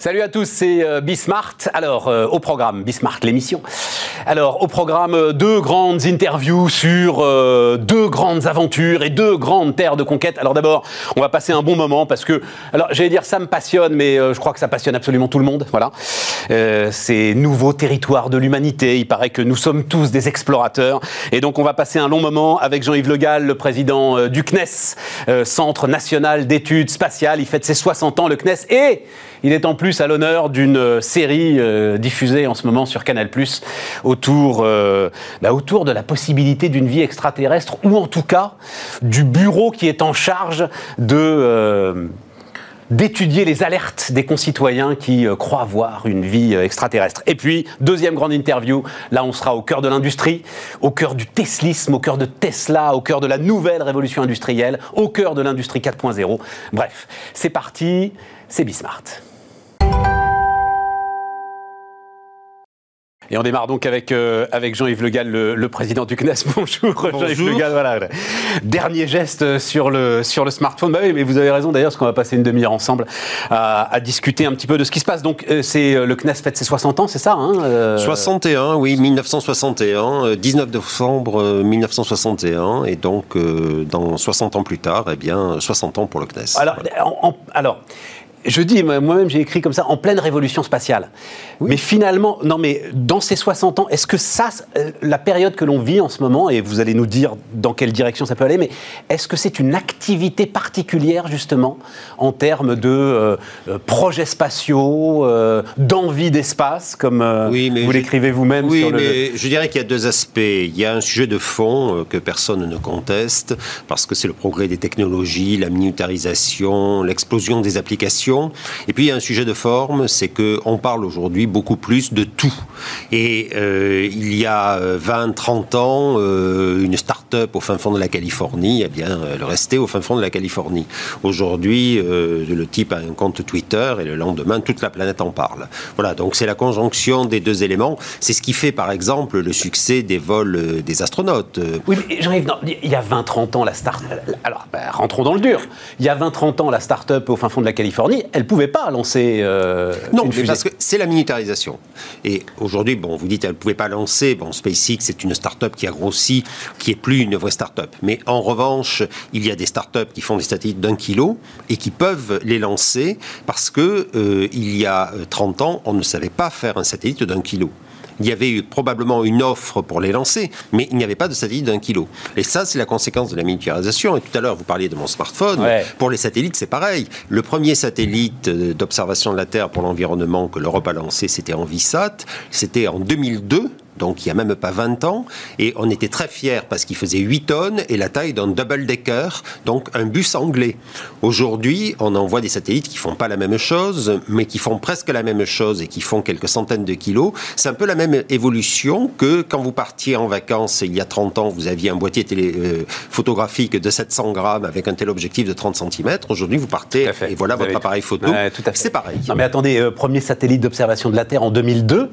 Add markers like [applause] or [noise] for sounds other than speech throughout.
Salut à tous, c'est euh, Bismart. Alors, euh, au programme, Bismart, l'émission. Alors, au programme, euh, deux grandes interviews sur deux grandes aventures et deux grandes terres de conquête. Alors d'abord, on va passer un bon moment parce que, alors j'allais dire ça me passionne, mais je crois que ça passionne absolument tout le monde. Voilà. ces nouveaux territoires de l'humanité, il paraît que nous sommes tous des explorateurs. Et donc, on va passer un long moment avec Jean-Yves Le Gall, le président du CNES, Centre national d'études spatiales. Il fête ses 60 ans, le CNES. Et il est en plus à l'honneur d'une euh, série euh, diffusée en ce moment sur Canal+, autour, euh, bah, autour de la possibilité d'une vie extraterrestre, ou en tout cas du bureau qui est en charge de d'étudier les alertes des concitoyens qui croient voir une vie extraterrestre. Et puis, deuxième grande interview, là on sera au cœur de l'industrie, au cœur du teslisme, au cœur de Tesla, au cœur de la nouvelle révolution industrielle, au cœur de l'industrie 4.0. Bref, c'est parti, c'est Bismart. Et on démarre donc avec, euh, avec Jean-Yves Le Gall, le, président du CNES. [laughs] Bonjour, Jean-Yves Le Gall. Voilà. Dernier geste sur le, sur le smartphone. Bah oui, mais vous avez raison d'ailleurs, parce qu'on va passer une demi-heure ensemble à, discuter un petit peu de ce qui se passe. Donc, euh, c'est euh, le CNES fête ses 60 ans, c'est ça hein 61, oui, 1961, 19 décembre 1961. Et donc, dans 60 ans plus tard, eh bien, 60 ans pour le CNES. Alors, alors je dis, moi-même j'ai écrit comme ça, en pleine révolution spatiale. Mais finalement, non mais dans ces 60 ans, est-ce que ça, euh, la période que l'on vit en ce moment, et vous allez nous dire dans quelle direction ça peut aller, mais est-ce que c'est une activité particulière justement en termes de euh, euh, projets spatiaux, d'envie d'espace, comme vous l'écrivez vous-même Oui, mais je dirais qu'il y a deux aspects. Il y a un sujet de fond que personne ne conteste, parce que c'est le progrès des technologies, la militarisation, l'explosion des applications et puis il y a un sujet de forme, c'est qu'on parle aujourd'hui beaucoup plus de tout. Et euh, il y a 20, 30 ans, euh, une start-up au fin fond de la Californie, eh bien, elle restait au fin fond de la Californie. Aujourd'hui, euh, le type a un compte Twitter et le lendemain, toute la planète en parle. Voilà, donc c'est la conjonction des deux éléments. C'est ce qui fait, par exemple, le succès des vols des astronautes. Oui, jean il y a 20-30 ans, la start Alors, ben, rentrons dans le dur. Il y a 20-30 ans, la start-up au fin fond de la Californie, elle ne pouvait pas lancer euh, non, une parce que c'est la militarisation. Et aujourd'hui, bon, vous dites qu'elle ne pouvait pas lancer. Bon, SpaceX, c'est une start-up qui a grossi, qui est plus une vraie start-up. Mais en revanche, il y a des start-up qui font des satellites d'un kilo et qui peuvent les lancer parce que euh, il y a 30 ans, on ne savait pas faire un satellite d'un kilo il y avait eu probablement une offre pour les lancer, mais il n'y avait pas de satellite d'un kilo. Et ça, c'est la conséquence de la miniaturisation. Et tout à l'heure, vous parliez de mon smartphone. Pour les satellites, c'est pareil. Le premier satellite d'observation de la Terre pour l'environnement que l'Europe a lancé, c'était Envisat. C'était en 2002 donc il n'y a même pas 20 ans, et on était très fiers parce qu'il faisait 8 tonnes et la taille d'un double-decker, donc un bus anglais. Aujourd'hui, on envoie des satellites qui font pas la même chose, mais qui font presque la même chose et qui font quelques centaines de kilos. C'est un peu la même évolution que quand vous partiez en vacances il y a 30 ans, vous aviez un boîtier télé, euh, photographique de 700 grammes avec un téléobjectif de 30 cm. Aujourd'hui, vous partez et voilà votre appareil photo. C'est pareil. Non mais attendez, euh, premier satellite d'observation de la Terre en 2002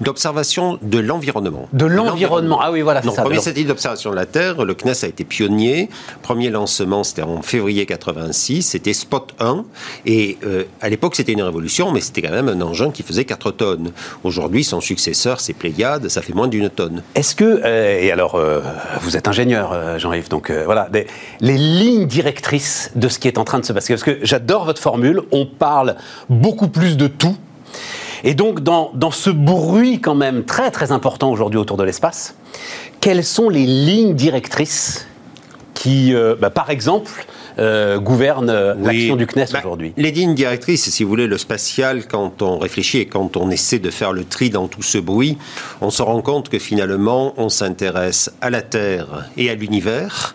d'observation de l'environnement. De l'environnement, ah oui, voilà, c'est ça. Premier satellite d'observation de la Terre, le CNES a été pionnier. Premier lancement, c'était en février 86, c'était Spot 1. Et euh, à l'époque, c'était une révolution, mais c'était quand même un engin qui faisait 4 tonnes. Aujourd'hui, son successeur, c'est Pléiade, ça fait moins d'une tonne. Est-ce que, euh, et alors, euh, vous êtes ingénieur, Jean-Yves, donc voilà, les lignes directrices de ce qui est en train de se passer, parce que j'adore votre formule, on parle beaucoup plus de tout et donc, dans, ce bruit quand même très très important aujourd'hui autour de l'espace, quelles sont les lignes directrices qui, euh, bah, par exemple, euh, gouvernent euh, l'action du CNES bah, aujourd'hui Les lignes directrices, si vous voulez, le spatial, quand on réfléchit et quand on essaie de faire le tri dans tout ce bruit, on se rend compte que finalement, on s'intéresse à la Terre et à l'univers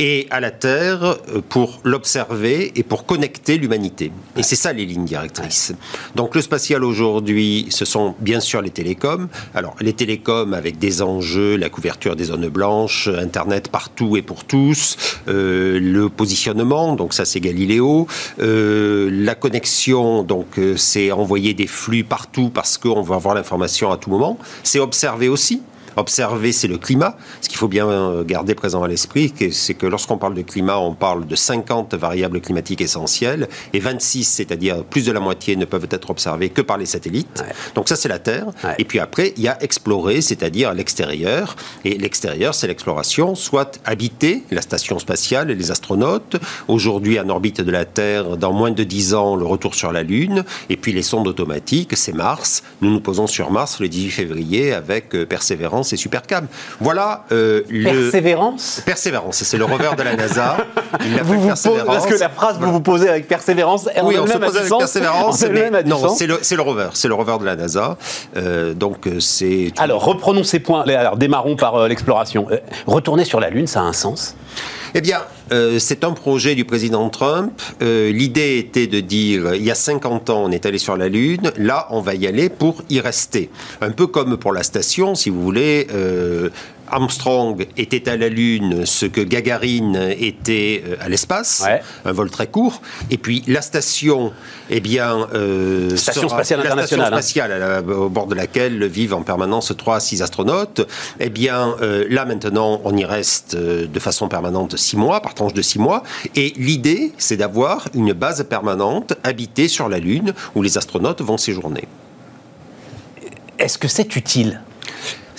et à la Terre euh, pour l'observer et pour connecter l'humanité. Et c'est ça les lignes directrices. Donc le spatial aujourd'hui, ce sont bien sûr les télécoms. Alors les télécoms avec des enjeux, la couverture des zones blanches, Internet partout et pour tous, euh, le positionnement, donc ça c'est Galiléo, euh, la connexion, donc c'est envoyer des flux partout parce qu'on veut avoir l'information à tout moment, c'est observer aussi. Observer, c'est le climat. Ce qu'il faut bien euh, garder présent à l'esprit, c'est que lorsqu'on parle de climat, on parle de 50 variables climatiques essentielles et 26, c'est-à-dire plus de la moitié, ne peuvent être observées que par les satellites. Donc ça, c'est la Terre. Et puis après, il y a explorer, c'est-à-dire l'extérieur. Et l'extérieur, c'est l'exploration, soit habiter, la station spatiale et les astronautes. Aujourd'hui, en orbite de la Terre, dans moins de 10 ans, le retour sur la Lune. Et puis les sondes automatiques, c'est Mars. Nous nous posons sur Mars le 18 février avec euh, Persévérance et Supercam. Voilà euh, Persévérance Persévérance, c'est le rover de la NASA. [laughs] Il vous vous parce que la phrase vous vous posez avec Persévérance, oui, on se pose avec Persévérance, mais non, c'est le, le, rover, c'est le rover de la NASA. Euh, donc euh, c'est. Alors reprenons ces points. Alors démarrons par euh, l'exploration. retourner sur la Lune, ça a un sens? Eh bien, c'est un projet du président Trump. L'idée était de dire, il y a 50 ans, on est allé sur la Lune, là, on va y aller pour y rester. Un peu comme pour la station, si vous voulez, Armstrong était à la Lune ce que Gagarine était euh, à l'espace, un vol très court. Et puis la station, eh bien, euh, station spatiale internationale, la station spatiale au bord de laquelle vivent en permanence 3 à 6 astronautes. Eh bien, euh, là maintenant, on y reste de façon permanente 6 mois, par tranche de 6 mois. Et l'idée, c'est d'avoir une base permanente habitée sur la Lune où les astronautes vont séjourner. Est-ce que c'est utile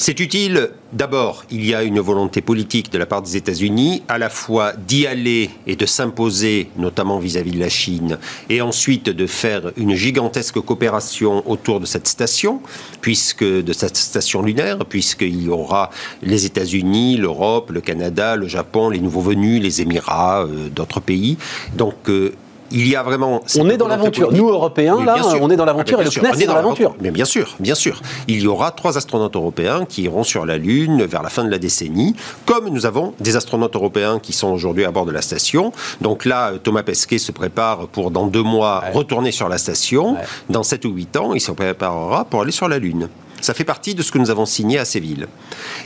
c'est utile, d'abord, il y a une volonté politique de la part des États-Unis, à la fois d'y aller et de s'imposer, notamment vis-à-vis de la Chine, et ensuite de faire une gigantesque coopération autour de cette station, puisque de cette station lunaire, puisqu'il y aura les États-Unis, l'Europe, le Canada, le Japon, les nouveaux venus, les Émirats, euh, d'autres pays. Donc, euh, il y a vraiment. On est dans l'aventure. Nous, Européens, là, on est dans l'aventure ah, et le CNES est dans l'aventure. Mais bien sûr, bien sûr. Il y aura trois astronautes européens qui iront sur la Lune vers la fin de la décennie, comme nous avons des astronautes européens qui sont aujourd'hui à bord de la station. Donc là, Thomas Pesquet se prépare pour, dans deux mois, retourner sur la station. Dans sept ou huit ans, il se préparera pour aller sur la Lune. Ça fait partie de ce que nous avons signé à Séville.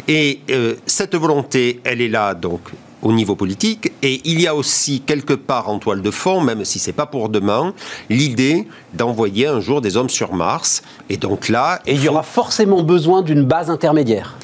Et euh, cette volonté, elle est là, donc, au niveau politique. Et il y a aussi quelque part en toile de fond, même si c'est pas pour demain, l'idée d'envoyer un jour des hommes sur Mars. Et donc là, et il y aura forcément besoin d'une base intermédiaire.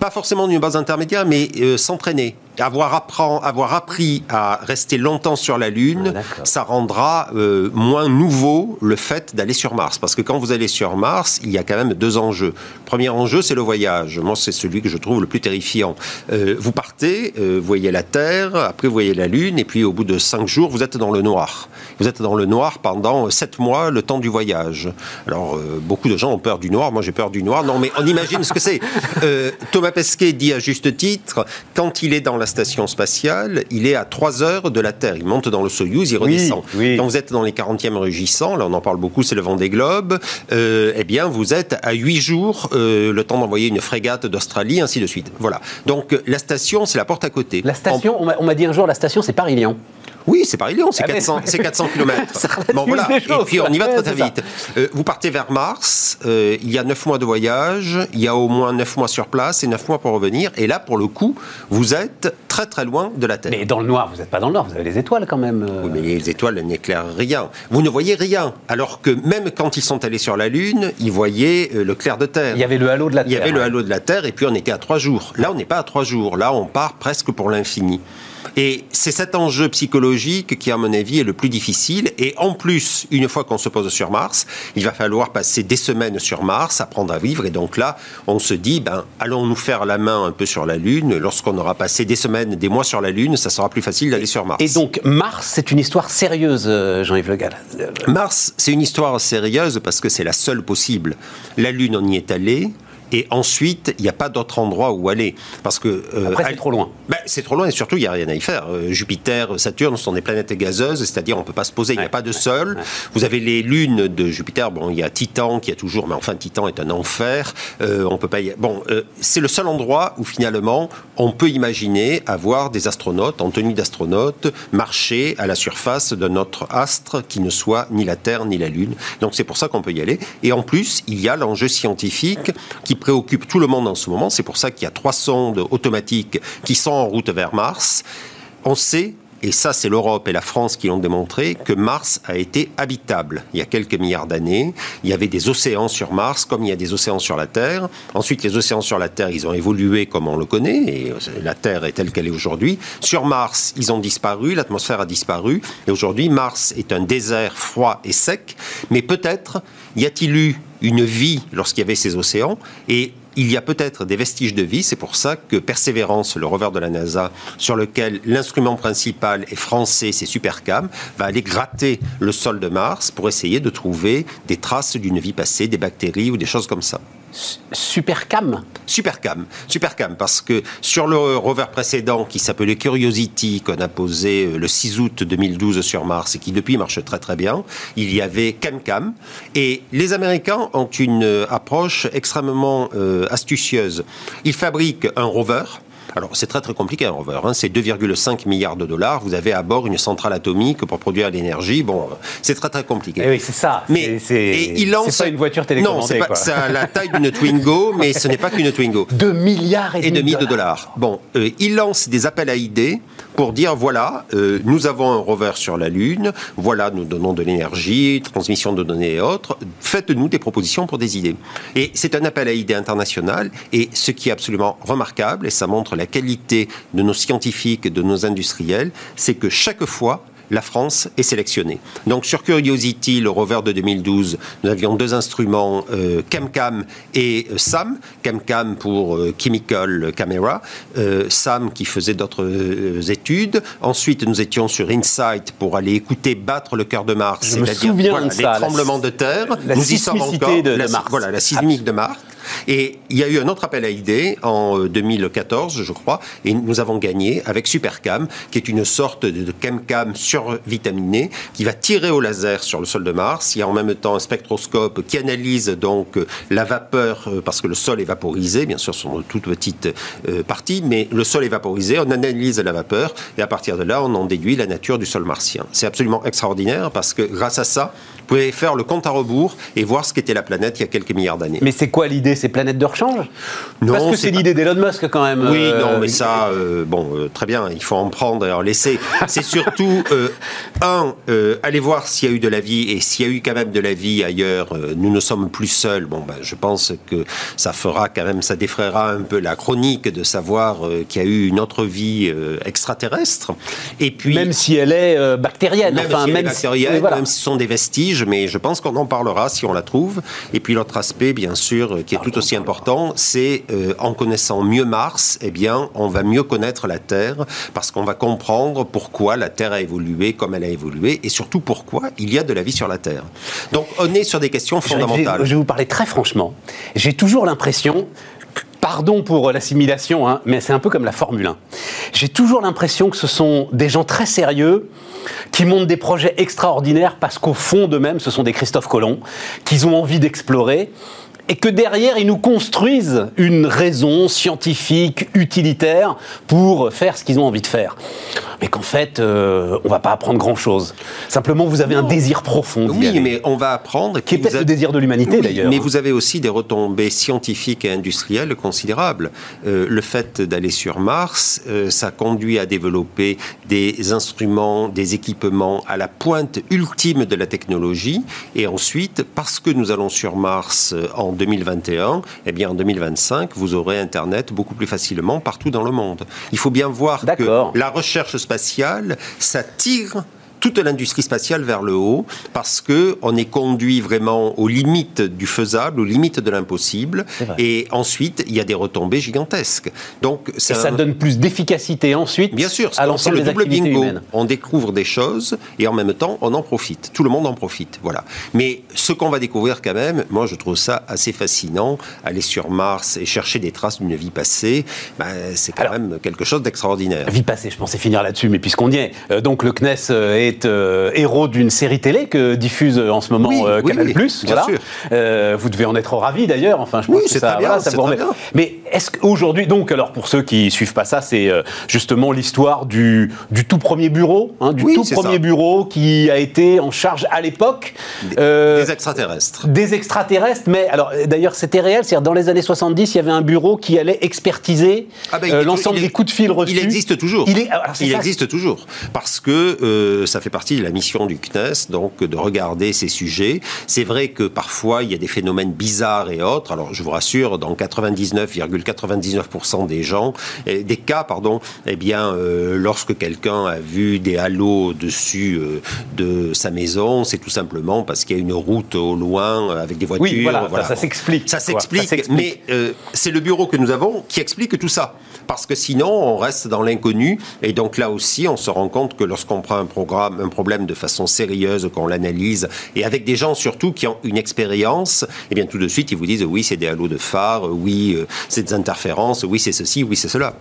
Pas forcément d'une base intermédiaire, mais euh, s'entraîner avoir, apprend, avoir appris à rester longtemps sur la Lune, ah, ça rendra euh, moins nouveau le fait d'aller sur Mars. Parce que quand vous allez sur Mars, il y a quand même deux enjeux. premier enjeu, c'est le voyage. Moi, c'est celui que je trouve le plus terrifiant. Euh, vous partez, euh, vous voyez la Terre, après vous voyez la Lune, et puis au bout de cinq jours, vous êtes dans le noir. Vous êtes dans le noir pendant sept mois, le temps du voyage. Alors, beaucoup de gens ont peur du noir. Moi, j'ai peur du noir. Non, mais on imagine ce que c'est. Thomas Pesquet dit à juste titre, quand il est dans la station spatiale, il est à 3 heures de la Terre. Il monte dans le Soyuz, il redescend. Quand vous êtes dans les 40e rugissants, là on en parle beaucoup, c'est le vent des globes, euh, eh bien vous êtes à 8 jours, euh, le temps d'envoyer une frégate d'Australie, ainsi de suite. Voilà. Donc la station, c'est la porte à côté. La station, on m'a dit un jour, la station, c'est Paris-Lyon. Oui, c'est Paris-Lyon, c'est 400, 400 km. bon, voilà. Et puis on y va très, très vite. Euh, vous partez vers Mars, euh, il y a 9 mois de voyage, il y a au moins 9 mois sur place et 9 mois pour revenir. Et là, pour le coup, vous êtes très très loin de la Terre. Mais dans le noir, vous n'êtes pas dans le noir, vous avez les étoiles quand même. Euh. Oui, mais les étoiles n'éclairent rien. Vous ne voyez rien. Alors que même quand ils sont allés sur la Lune, ils voyaient le clair de Terre. Il y avait le halo de la Terre. Il y avait le halo de la Terre et puis on était à 3 jours. Là, on n'est pas à 3 jours. Là, on part presque pour l'infini. Et c'est cet enjeu psychologique qui, à mon avis, est le plus difficile. Et en plus, une fois qu'on se pose sur Mars, il va falloir passer des semaines sur Mars, apprendre à vivre. Et donc là, on se dit, ben, allons nous faire la main un peu sur la Lune? Lorsqu'on aura passé des semaines, des mois sur la Lune, ça sera plus facile d'aller sur Mars. Et donc, Mars, c'est une histoire sérieuse, euh, Jean-Yves Le Gall. Mars, c'est une histoire sérieuse parce que c'est la seule possible. La Lune, on y est allé. Et ensuite, il n'y a pas d'autre endroit où aller. Parce que. Euh, Après, c'est trop loin. Ben, c'est trop loin et surtout, il n'y a rien à y faire. Euh, Jupiter, Saturne sont des planètes gazeuses, c'est-à-dire on ne peut pas se poser, il n'y a pas de sol. Vous avez les lunes de Jupiter, bon, il y a Titan qui a toujours, mais enfin, Titan est un enfer. Euh, on peut pas y... Bon, c'est le seul endroit où finalement on peut imaginer avoir des astronautes en tenue d'astronaute marcher à la surface de notre astre qui ne soit ni la Terre ni la Lune. Donc c'est pour ça qu'on peut y aller. Et en plus, il y a l'enjeu scientifique qui préoccupe tout le monde en ce moment. C'est pour ça qu'il y a trois sondes automatiques qui sont en route vers Mars. On sait et ça c'est l'Europe et la France qui l'ont démontré, que Mars a été habitable il y a quelques milliards d'années. Il y avait des océans sur Mars comme il y a des océans sur la Terre. Ensuite, les océans sur la Terre, ils ont évolué comme on le connaît, et la Terre est telle qu'elle est aujourd'hui. Sur Mars, ils ont disparu, l'atmosphère a disparu, et aujourd'hui, Mars est un désert froid et sec, mais peut-être y a-t-il eu une vie lorsqu'il y avait ces océans et il y a peut-être des vestiges de vie. C'est pour ça que Persévérance, le rover de la NASA, sur lequel l'instrument principal est français, c'est Supercam, va aller gratter le sol de Mars pour essayer de trouver des traces d'une vie passée, des bactéries ou des choses comme ça. Supercam Supercam, Supercam, parce que sur le rover précédent qui s'appelait Curiosity, qu'on a posé euh, le 6 août 2012 sur Mars et qui depuis marche très très bien, il y avait CamCam. Et les Américains ont une euh, approche extrêmement euh, astucieuse. Ils fabriquent un rover alors, c'est très très compliqué un rover. Hein. C'est 2,5 milliards de dollars. Vous avez à bord une centrale atomique pour produire l'énergie. Bon, c'est très très compliqué. Et eh oui, c'est ça. Mais c'est il lance... pas une voiture télécommandée. Non, c'est pas ça la taille d'une Twingo, [laughs] mais ce n'est pas qu'une Twingo. 2 milliards et, demi de dollars. Bon, euh, il lance des appels à idées pour dire voilà, euh, nous avons un rover sur la Lune, voilà, nous donnons de l'énergie, transmission de données et autres, faites-nous des propositions pour des idées. Et c'est un appel à idées international, et ce qui est absolument remarquable, et ça montre la qualité de nos scientifiques, de nos industriels, c'est que chaque fois, la France est sélectionnée. Donc sur Curiosity, le rover de 2012, nous avions deux instruments, euh, CamCam et euh, SAM. CamCam pour euh, Chemical Camera, SAM qui faisait d'autres études. Ensuite, nous étions sur InSight pour aller écouter battre le cœur de Mars, c'est-à-dire voilà, les tremblements de terre. La nous y sommes encore. De, Mars. Voilà, la sismique de Mars. Et il y a eu un autre appel à idées en 2014, je crois, et nous avons gagné avec Supercam, qui est une sorte de CamCam survitaminé, qui va tirer au laser sur le sol de Mars. Il y a en même temps un spectroscope qui analyse donc la vapeur, euh, parce que le sol est vaporisé, bien sûr, sur toute petite euh, partie, mais le sol est vaporisé, on analyse la vapeur, et à partir de là, on en déduit la nature du sol martien. C'est absolument extraordinaire, parce que grâce à ça, vous pouvez faire le compte à rebours et voir ce qu'était la planète il y a quelques milliards d'années. Mais c'est quoi l'idée ces planètes de rechange non, Parce que c'est l'idée d'Elon Musk quand même. Oui, euh, non, mais ça, euh, bon, euh, très bien, il faut en prendre et en laisser. [laughs] c'est surtout, un, aller voir s'il y a eu de la vie et s'il y a eu quand même de la vie ailleurs, nous ne sommes plus seuls. Bon, ben, je pense que ça fera quand même, ça défraiera un peu la chronique de savoir qu'il y a eu une autre vie extraterrestre. Et puis, même si elle est bactérienne, même enfin, si même, bactérienne, même si ce sont des vestiges, mais je pense qu'on en parlera si on la trouve. Et puis l'autre aspect, bien sûr, qui est tout aussi important, c'est euh, en connaissant mieux Mars, eh bien, on va mieux connaître la Terre parce qu'on va comprendre pourquoi la Terre a évolué comme elle a évolué et surtout pourquoi il y a de la vie sur la Terre. Donc, on est sur des questions fondamentales. Je vais vous parler très franchement. J'ai toujours l'impression pardon pour l'assimilation, hein, mais c'est un peu comme la Formule 1. J'ai toujours l'impression que ce sont des gens très sérieux qui montent des projets extraordinaires parce qu'au fond d'eux-mêmes, ce sont des Christophe Colomb, qu'ils ont envie d'explorer et que derrière, ils nous construisent une raison scientifique, utilitaire, pour faire ce qu'ils ont envie de faire. Mais qu'en fait, euh, on va pas apprendre grand-chose. Simplement, vous avez un désir profond. Oui, mais on va apprendre... Qui est peut-être le désir de l'humanité, d'ailleurs. Mais vous avez aussi des retombées scientifiques et industrielles considérables. Euh, le fait d'aller sur Mars, euh, ça conduit à développer des instruments, des équipements à la pointe ultime de la technologie. Et ensuite, parce que nous allons sur Mars en 2021, eh bien en 2025, vous aurez Internet beaucoup plus facilement partout dans le monde. Il faut bien voir que la recherche spatiale, ça tire toute l'industrie spatiale vers le haut parce que on est conduit vraiment aux limites du faisable, aux limites de l'impossible. Et ensuite, il y a des retombées gigantesques. Donc, ça donne plus d'efficacité ensuite. Bien sûr, à l'ensemble le double bingo. On découvre des choses et en même temps, on en profite. Tout le monde en profite. Voilà. Mais ce qu'on va découvrir quand même, moi, je trouve ça assez fascinant. Aller sur Mars et chercher des traces d'une vie passée, ben, c'est quand même quelque chose d'extraordinaire. Vie passée, je pensais finir là-dessus, mais puisqu'on y est, euh, donc le CNES euh, est est héros d'une série télé que diffuse en ce moment Canal+. voilà. vous devez en être ravi d'ailleurs. Enfin, je pense que ça, bien, ça vous remet. Mais est-ce qu'aujourd'hui, donc, alors pour ceux qui suivent pas ça, c'est justement l'histoire du, du tout premier bureau, hein, du tout premier bureau qui a été en charge à l'époque. des extraterrestres. Des extraterrestres, mais alors d'ailleurs c'était réel, c'est-à-dire dans les années 70, il y avait un bureau qui allait expertiser ah ben, euh, l'ensemble des coups de fil reçus. Il existe toujours. Il, il existe toujours. Parce que euh, ça fait partie de la mission du CNES, donc de regarder ces sujets. C'est vrai que parfois il y a des phénomènes bizarres et autres. Alors je vous rassure, dans 99,99% des gens, des cas, pardon, eh bien, euh, lorsque quelqu'un a vu des halos au-dessus de sa maison, c'est tout simplement parce qu'il y a une route au loin avec des voitures. Oui, voilà, ça s'explique. Ça s'explique, mais euh, c'est le bureau que nous avons qui explique tout ça. Parce que sinon, on reste dans l'inconnu. Et donc là aussi, on se rend compte que lorsqu'on prend un, programme, un problème de façon sérieuse, qu'on l'analyse, et avec des gens surtout qui ont une expérience, et eh bien tout de suite, ils vous disent oui, c'est des halos de phare, oui, euh, c'est des interférences, oui, c'est ceci, oui, c'est cela.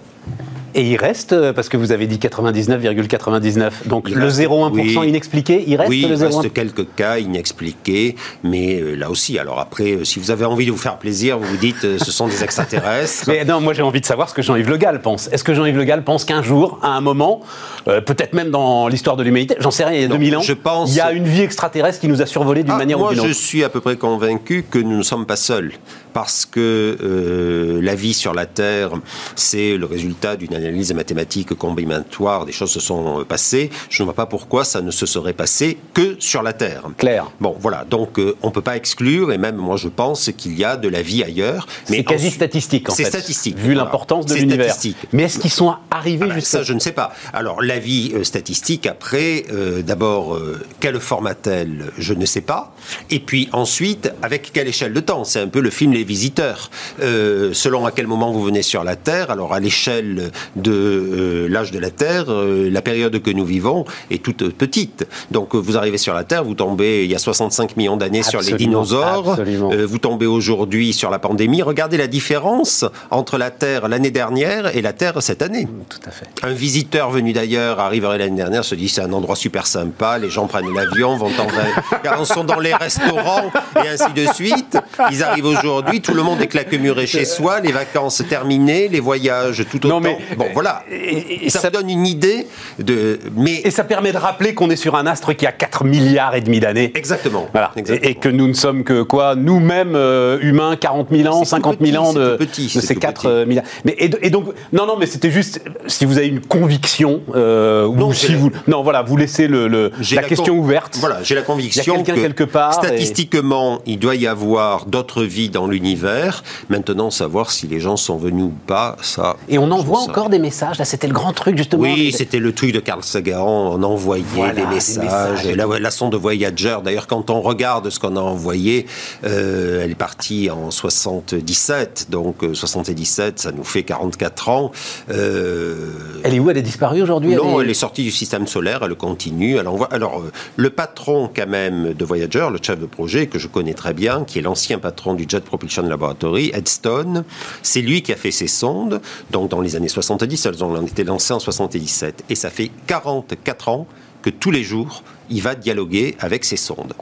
Et il reste, euh, parce que vous avez dit 99,99, donc le 0,1% inexpliqué, il reste oui, le 0,1%. il reste quelques cas inexpliqués, mais euh, là aussi, alors après, euh, si vous avez envie de vous faire plaisir, vous vous dites ce sont des extraterrestres. [laughs] mais non, moi j'ai envie de savoir ce que Jean-Yves Le Gall pense. Est-ce que Jean-Yves Le Gall pense qu'un jour, à un moment, peut-être même dans l'histoire de l'humanité, j'en sais rien, il y a 2000 ans, je pense... il y a une vie extraterrestre qui nous a survolé d'une ah, manière ou d'une autre Moi je suis à peu près convaincu que nous ne sommes pas seuls, parce que la vie sur la Terre, c'est le résultat d'une analyse mathématique combinatoire, des choses se sont euh, passées. Je ne vois pas pourquoi ça ne se serait passé que sur la Terre. Claire. Bon, voilà. Donc, euh, on ne peut pas exclure, et même moi, je pense qu'il y a de la vie ailleurs. C'est quasi statistique, en fait. C'est statistique. Vu l'importance de l'univers. Mais est-ce qu'ils sont arrivés ah ben, jusqu'à... Ça, je ne sais pas. Alors, la vie euh, statistique, après, d'abord, quelle forme a-t-elle Je ne sais pas. Et puis, ensuite, avec quelle échelle de temps? C'est un peu le film Les Visiteurs. selon à quel moment vous venez sur la Terre, alors à l'échelle de euh, l'âge de la Terre, euh, la période que nous vivons est toute petite. Donc vous arrivez sur la Terre, vous tombez il y a 65 millions d'années sur les dinosaures, euh, vous tombez aujourd'hui sur la pandémie. Regardez la différence entre la Terre l'année dernière et la Terre cette année. Tout à fait. Un visiteur venu d'ailleurs arriverait l'année dernière, se dit c'est un endroit super sympa, les gens prennent l'avion, vont en [laughs] sont dans les restaurants et ainsi de suite. Ils arrivent aujourd'hui, tout le monde est claquemuré chez soi, les vacances terminées, les voyages tout autant. Mais, bon, voilà et, ça, donne une idée de. Mais et ça permet de rappeler qu'on est sur un astre qui a 4 milliards et demi d'années. Exactement. Voilà. Et, que nous ne sommes que quoi Nous-mêmes euh, humains, 40 000 ans, 50 000 ans de, ces 4 euh, milliards. Mais et, donc non non mais c'était juste si vous avez une conviction euh, ou si vous non voilà vous laissez le, la, question ouverte. Voilà j'ai la conviction que quelque part statistiquement il doit y avoir d'autres vies dans l'univers. Maintenant savoir si les gens sont venus ou pas ça. Et on envoie encore des messages Là, c'était le grand truc, justement. Oui, c'était le truc de Carl Sagan. On envoyait des messages. La, sonde Voyager, d'ailleurs, quand on regarde ce qu'on a envoyé, euh, elle est partie en 77. Donc, 77, euh, ça nous fait 44 ans. Euh, elle est où? Elle est disparue aujourd'hui Non, elle est... sortie du système solaire. Elle continue. Elle envoie... Alors, le patron, quand même, de Voyager, le chef de projet, que je connais très bien, qui est l'ancien patron du Jet Propulsion Laboratory, Ed Stone, c'est lui qui a fait ces sondes. Donc, dans les années 70, elles ont été lancées en 77. Et ça fait 44 ans que tous les jours, il va dialoguer avec ses sondes.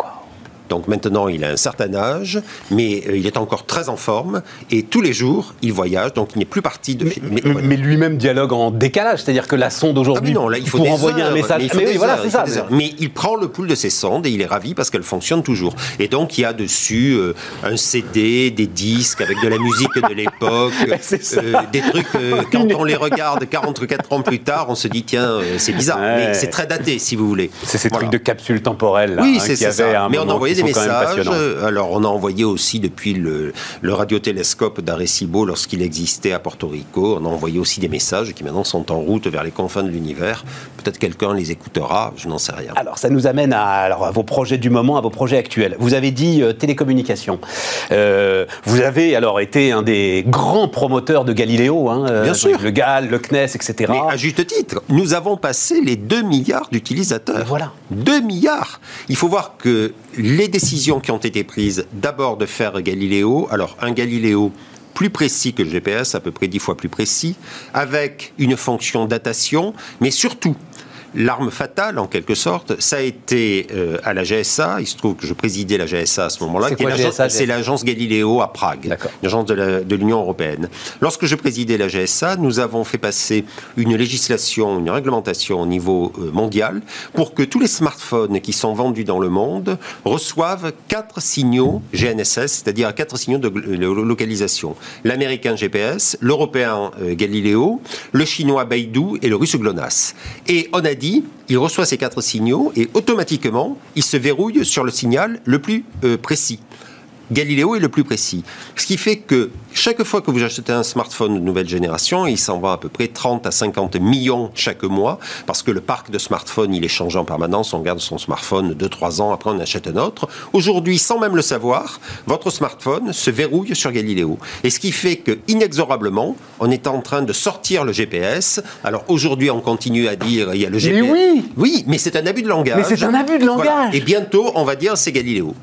Donc maintenant, il a un certain âge, mais euh, il est encore très en forme. Et tous les jours, il voyage, donc il n'est plus parti de. Mais, lui-même dialogue en décalage, c'est-à-dire que la sonde aujourd'hui, ah il faut envoyer un message. Mais, voilà, c'est ça. Mais il prend le pouls de ses sondes et il est ravi parce qu'elle fonctionne toujours. Et donc il y a dessus euh, un CD, des disques avec de la musique de l'époque, [laughs] euh, des trucs. [laughs] quand on les regarde 44 ans plus tard, on se dit tiens, c'est bizarre. Mais c'est très daté, si vous voulez. C'est ces trucs de capsule temporelle. oui, hein, c'est ça. mais on envoyait des messages. Alors, on a envoyé aussi depuis le, radiotélescope d'Arecibo, lorsqu'il existait à Porto Rico, on a envoyé aussi des messages qui maintenant sont en route vers les confins de l'univers. Peut-être quelqu'un les écoutera, je n'en sais rien. Alors, ça nous amène à, alors, à vos projets du moment, à vos projets actuels. Vous avez dit euh, télécommunications. Euh, vous avez alors été un des grands promoteurs de Galiléo, hein, euh, Bien sûr. le GAL, le CNES, etc. Mais à juste titre, nous avons passé les 2 milliards d'utilisateurs. Voilà. 2 milliards Il faut voir que les décisions qui ont été prises, d'abord de faire Galiléo, alors un Galiléo plus précis que le GPS, à peu près dix fois plus précis, avec une fonction datation, mais surtout l'arme fatale, en quelque sorte, ça a été euh, à la GSA. Il se trouve que je présidais la GSA à ce moment-là. C'est l'agence Galileo à Prague, l'agence de l'Union européenne. Lorsque je présidais la GSA, nous avons fait passer une législation, une réglementation au niveau euh, mondial pour que tous les smartphones qui sont vendus dans le monde reçoivent quatre signaux GNSS, c'est-à-dire quatre signaux de localisation. L'américain GPS, l'européen euh, Galileo, le chinois Beidou et le russe GLONASS. Et on a dit, il reçoit ces quatre signaux et automatiquement, il se verrouille sur le signal le plus euh, précis. Galileo est le plus précis. Ce qui fait que chaque fois que vous achetez un smartphone de nouvelle génération, il s'en va à peu près 30 à 50 millions chaque mois, parce que le parc de smartphones, il est changé en permanence. On garde son smartphone 2-3 ans, après on achète un autre. Aujourd'hui, sans même le savoir, votre smartphone se verrouille sur Galileo. Et ce qui fait que, inexorablement, on est en train de sortir le GPS. Alors aujourd'hui, on continue à dire il y a le GPS. Mais oui Oui, mais c'est un abus de langage. Mais c'est un abus de langage. Et bientôt, on va dire c'est Galileo.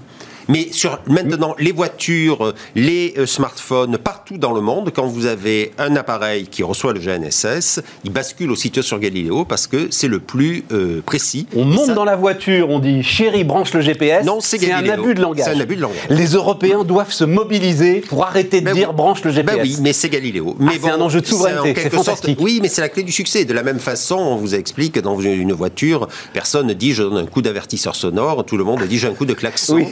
Mais sur maintenant les voitures, les euh, smartphones, partout dans le monde, quand vous avez un appareil qui reçoit le GNSS, il bascule aussitôt sur Galileo parce que c'est le plus euh, précis. On monte dans la voiture, on dit chérie, branche le GPS. Non, c'est un abus de langage. C'est un abus de langage. Les Européens doivent se mobiliser pour arrêter de ben dire branche le GPS. Ben oui, mais c'est Galileo. Mais ah, c'est un enjeu de souveraineté. C'est fantastique. oui, mais c'est la clé du succès. De la même façon, on vous explique que dans une voiture, personne ne dit je donne un coup d'avertisseur sonore, tout le monde dit j'ai un coup de klaxon. Oui,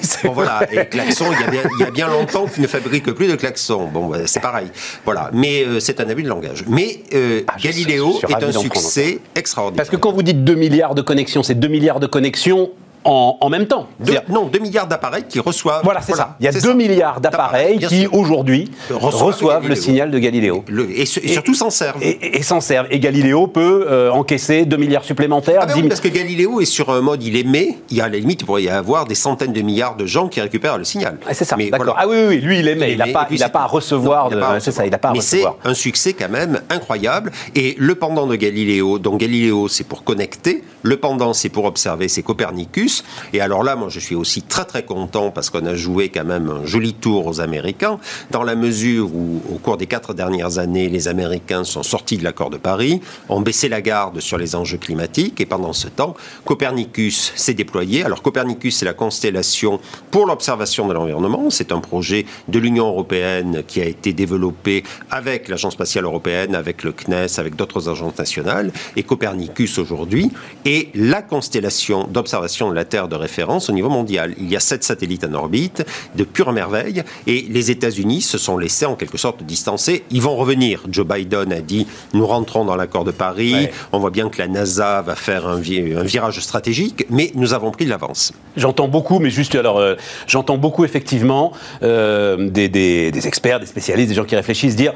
voilà. Et klaxon, il y a bien, il y a bien longtemps qu'ils ne fabriquent plus de klaxon. Bon, c'est pareil. Voilà. Mais euh, c'est un abus de langage. Mais euh, ah, Galileo est un succès extraordinaire. Parce que quand vous dites 2 milliards de connexions, c'est 2 milliards de connexions en, même temps. non, 2 milliards d'appareils qui reçoivent. Voilà, c'est ça. Il y a 2 milliards d'appareils qui, aujourd'hui, reçoivent, le signal de Galileo. et, surtout s'en servent. Et, s'en servent. Et Galileo peut euh, encaisser 2 milliards supplémentaires. Ah ben parce que Galileo est sur un mode, il émet. Il y a à la limite, il pourrait y avoir des centaines de milliards de gens qui récupèrent le signal. Ah, c'est ça, d'accord. Ah oui, oui, lui, il émet. Il n'a pas, pas à recevoir. C'est ça, il n'a pas à Mais c'est un succès quand même incroyable. Et le pendant de Galileo, donc Galileo, c'est pour connecter. Le pendant, c'est pour observer, c'est Copernicus. Et alors là, moi, je suis aussi très très content parce qu'on a joué quand même un joli tour aux Américains, dans la mesure où, au cours des quatre dernières années, les Américains sont sortis de l'accord de Paris, ont baissé la garde sur les enjeux climatiques, et pendant ce temps, Copernicus s'est déployé. Alors Copernicus, c'est la constellation pour l'observation de l'environnement. C'est un projet de l'Union européenne qui a été développé avec l'Agence spatiale européenne, avec le CNES, avec d'autres agences nationales. Et Copernicus aujourd'hui est la constellation d'observation de la Terre de référence au niveau mondial. Il y a sept satellites en orbite, de pure merveille, et les États-Unis se sont laissés en quelque sorte distancer. Ils vont revenir. Joe Biden a dit nous rentrons dans l'accord de Paris. On voit bien que la NASA va faire un, virage stratégique, mais nous avons pris de l'avance. J'entends beaucoup, mais juste alors, euh, j'entends beaucoup effectivement euh, des, des experts, des spécialistes, des gens qui réfléchissent dire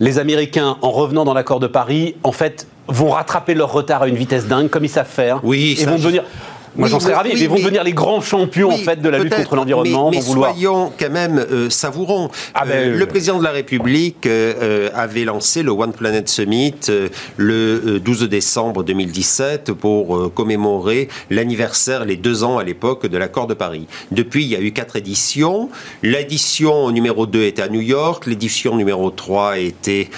les Américains, en revenant dans l'accord de Paris, en fait, vont rattraper leur retard à une vitesse dingue, comme ils savent faire. Oui, et vont devenir. Moi, j'en serais ravi. ils vont devenir les grands champions en fait de la lutte contre l'environnement. Mais, soyons quand même euh, savourons. Ah ben, euh, le président de la République euh, avait lancé le One Planet Summit le 12 décembre 2017 pour commémorer l'anniversaire, les deux ans à l'époque de l'accord de Paris. Depuis, il y a eu quatre éditions. L'édition numéro 2 était à New York, l'édition numéro 3 était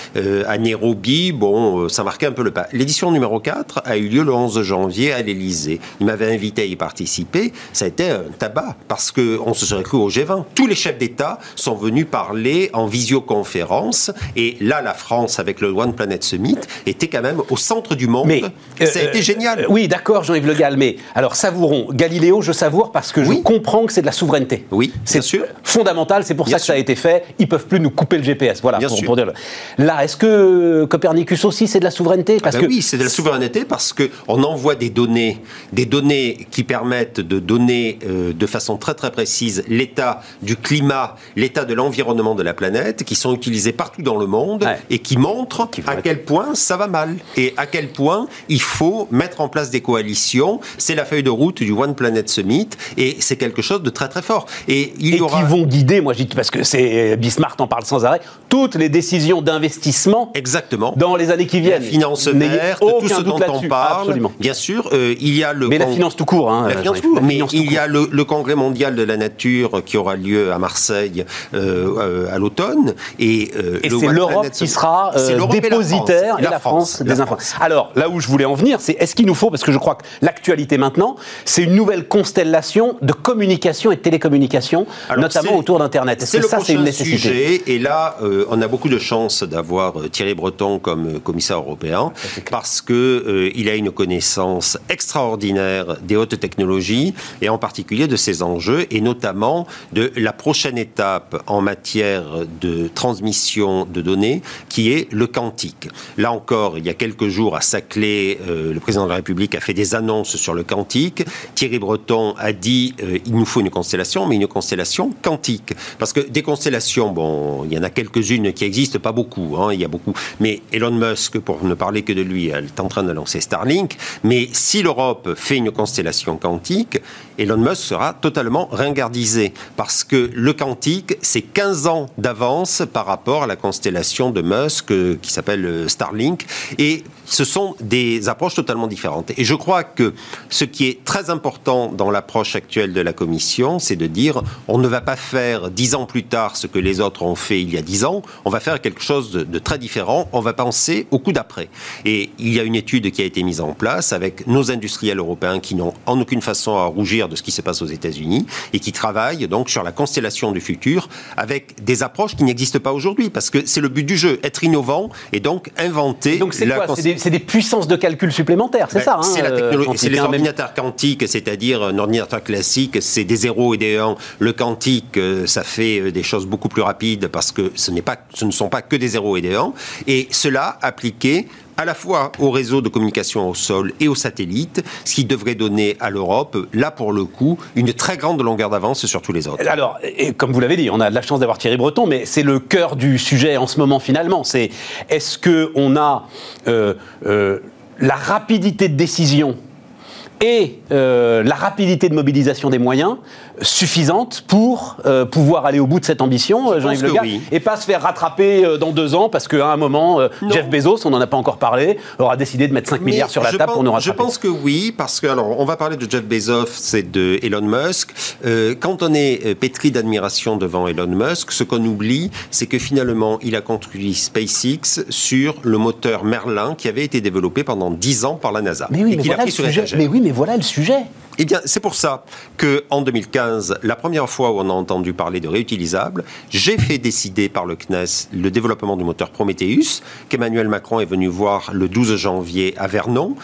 à Nairobi. Bon, ça marquait un peu le pas. L'édition numéro 4 a eu lieu le 11 janvier à l'Élysée. Il m'avait invité à y participer, ça a été un tabac, parce qu'on se serait cru au G20. Tous les chefs d'État sont venus parler en visioconférence, et là, la France, avec le One Planet Summit, était quand même au centre du monde. Mais, ça a été euh, génial. Euh, oui, d'accord, Jean-Yves Le Gall, mais alors savourons. Galiléo, je savoure parce que je comprends que c'est de la souveraineté. Oui, c'est sûr. fondamental, c'est pour ça que ça a été fait. Ils peuvent plus nous couper le GPS. Voilà, pour, dire. Là, est-ce que Copernicus aussi, c'est de la souveraineté? Parce ben que... Oui, c'est de la souveraineté parce qu'on envoie des données, des données qui permettent de donner euh, de façon très très précise l'état du climat, l'état de l'environnement de la planète, qui sont utilisés partout dans le monde et qui montrent à quel point ça va mal et à quel point il faut mettre en place des coalitions. C'est la feuille de route du One Planet Summit et c'est quelque chose de très très fort. Et, il y aura... qui vont guider, moi je dis parce que c'est Bismarck en parle sans arrêt, toutes les décisions d'investissement Exactement. dans les années qui viennent. La finance verte, tout ce dont on parle. Absolument. Bien sûr, euh, il y a le... Mais la finance tout court. Hein, la finance. Mais il y a le, le, congrès mondial de la nature qui aura lieu à Marseille euh, à l'automne. Et, et c'est l'Europe qui sera dépositaire et la France, des informations. Alors, là où je voulais en venir, c'est est-ce qu'il nous faut, parce que je crois que l'actualité maintenant, c'est une nouvelle constellation de communication et de télécommunication, notamment autour d'Internet. Est-ce que ça, c'est une nécessité sujet, Et là, on a beaucoup de chance d'avoir Thierry Breton comme commissaire européen, parce qu'il euh, il a une connaissance extraordinaire des hautes technologies, et en particulier de ces enjeux, et notamment de la prochaine étape en matière de transmission de données, qui est le quantique. Là encore, il y a quelques jours, à Saclay, euh, le président de la République a fait des annonces sur le quantique. Thierry Breton a dit euh, il nous faut une constellation, mais une constellation quantique. Parce que des constellations, bon, il y en a quelques-unes qui existent, pas beaucoup, hein, il y a beaucoup. Mais Elon Musk, pour ne parler que de lui, elle est en train de lancer Starlink. Mais si l'Europe fait une constellation quantique, Elon Musk sera totalement ringardisé. Parce que le quantique, c'est 15 ans d'avance par rapport à la constellation de Musk euh, qui s'appelle euh, Starlink. Et ce sont des approches totalement différentes. Et je crois que ce qui est très important dans l'approche actuelle de la Commission, c'est de dire on ne va pas faire dix ans plus tard ce que les autres ont fait il y a dix ans, on va faire quelque chose de, de très différent, on va penser au coup d'après. Et il y a une étude qui a été mise en place avec nos industriels européens qui n'ont en aucune façon à rougir de ce qui se passe aux États-Unis et qui travaillent donc sur la constellation du futur avec des approches qui n'existent pas aujourd'hui parce que c'est le but du jeu, être innovant et donc inventer. Donc quoi? C'est des, puissances de calcul supplémentaires, c'est ben, ça hein, C'est la euh, technologie, c'est les ordinateurs quantiques, c'est-à-dire un ordinateur classique, c'est des zéros et des 1. Le quantique, euh, ça fait euh, des choses beaucoup plus rapides parce que ce, n'est pas, ce ne sont pas que des zéros et des 1. Et cela appliqué à la fois au réseau de communication au sol et aux satellites, ce qui devrait donner à l'Europe, là pour le coup, une très grande longueur d'avance sur tous les autres. Alors, comme vous l'avez dit, on a de la chance d'avoir Thierry Breton, mais c'est le cœur du sujet en ce moment finalement. C'est est-ce qu'on a euh, euh, la rapidité de décision et euh, la rapidité de mobilisation des moyens suffisante pour euh, pouvoir aller au bout de cette ambition, euh, Jean-Yves Le et pas se faire rattraper dans deux ans parce qu'à un moment, Jeff Bezos, on n'en a pas encore parlé, aura décidé de mettre 5 milliards sur la table pour nous rattraper. Je pense que oui, parce que, alors, on va parler de Jeff Bezos et de Elon Musk. quand on est pétri d'admiration devant Elon Musk, ce qu'on oublie, c'est que finalement, il a construit SpaceX sur le moteur Merlin qui avait été développé pendant 10 ans par la NASA. Mais oui, mais, voilà mais oui, mais voilà le sujet. Eh bien, c'est pour ça que en 2015, la première fois où on a entendu parler de réutilisable, j'ai fait décider par le CNES le développement du moteur Prometheus, qu'Emmanuel Macron est venu voir le 12 janvier à Vernon.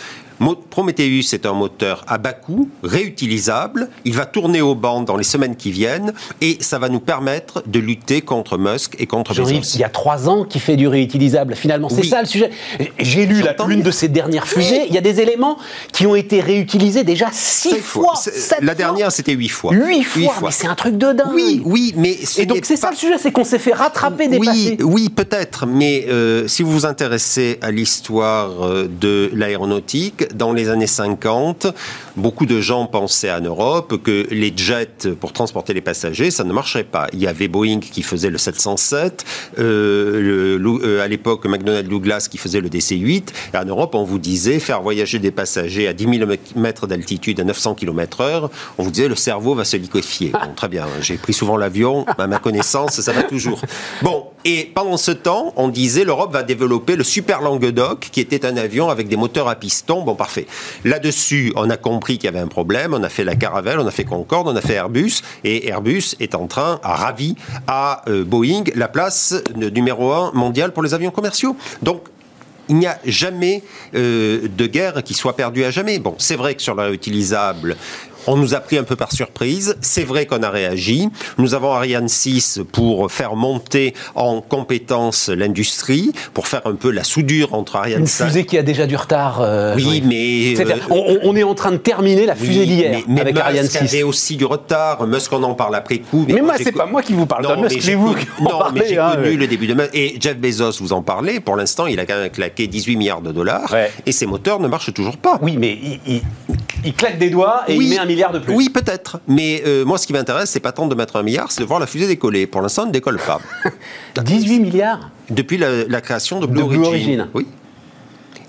Prometheus est un moteur à bas coût, réutilisable. Il va tourner au banc dans les semaines qui viennent et ça va nous permettre de lutter contre Musk et contre Bezos. Il y a trois ans qui fait du réutilisable. Finalement, c'est ça le sujet. J'ai lu l'une de ces dernières fusées. Il y a des éléments qui ont été réutilisés déjà six fois. La dernière, c'était huit fois. Huit fois. Mais c'est un truc de dingue. Oui, oui, mais et donc c'est ça le sujet, c'est qu'on s'est fait rattraper, des Oui, oui, peut-être. Mais euh, si vous vous intéressez à l'histoire euh, de l'aéronautique, dans les années 50, beaucoup de gens pensaient en Europe que les jets pour transporter les passagers, ça ne marcherait pas. Il y avait Boeing qui faisait le 707, euh, euh, à l'époque McDonnell Douglas qui faisait le DC-8. Et en Europe, on vous disait faire voyager des passagers à 10 000 mètres d'altitude à 900 km heure, on vous disait le cerveau va se liquéfier. Bon, très bien, j'ai pris souvent l'avion, à ma connaissance, ça va toujours. Bon, et pendant ce temps, on disait l'Europe va développer le Super Languedoc, qui était un avion avec des moteurs à piston. Parfait. Là-dessus, on a compris qu'il y avait un problème. On a fait la Caravelle, on a fait Concorde, on a fait Airbus. Et Airbus est en train, a ravi à euh, Boeing la place numéro un mondiale pour les avions commerciaux. Donc, il n'y a jamais euh, de guerre qui soit perdue à jamais. Bon, c'est vrai que sur la réutilisable, on nous a pris un peu par surprise. C'est vrai qu'on a réagi. Nous avons Ariane 6 pour faire monter en compétence l'industrie, pour faire un peu la soudure entre Ariane 5. Une fusée qui a déjà du retard. Euh, oui, mais. Euh, on, est en train de terminer la fusée d'hier avec Musk Ariane 6. avait aussi du retard. Musk, on en parle après coup. Mais, moi, c'est pas moi qui vous parle de Musk, c'est vous. Non, mais j'ai hein, connu le début de Musk. Et Jeff Bezos, vous en parlez. Pour l'instant, il a quand même claqué 18 milliards de dollars. Et ses moteurs ne marchent toujours pas. Oui, mais il, claque des doigts et il met un milliard de plus. Oui, peut-être. Mais euh, moi, ce qui m'intéresse, c'est pas tant de mettre un milliard, c'est de voir la fusée décoller. Pour l'instant, elle ne décolle pas. [laughs] 18 milliards Depuis la, création de Blue, Origin. Oui.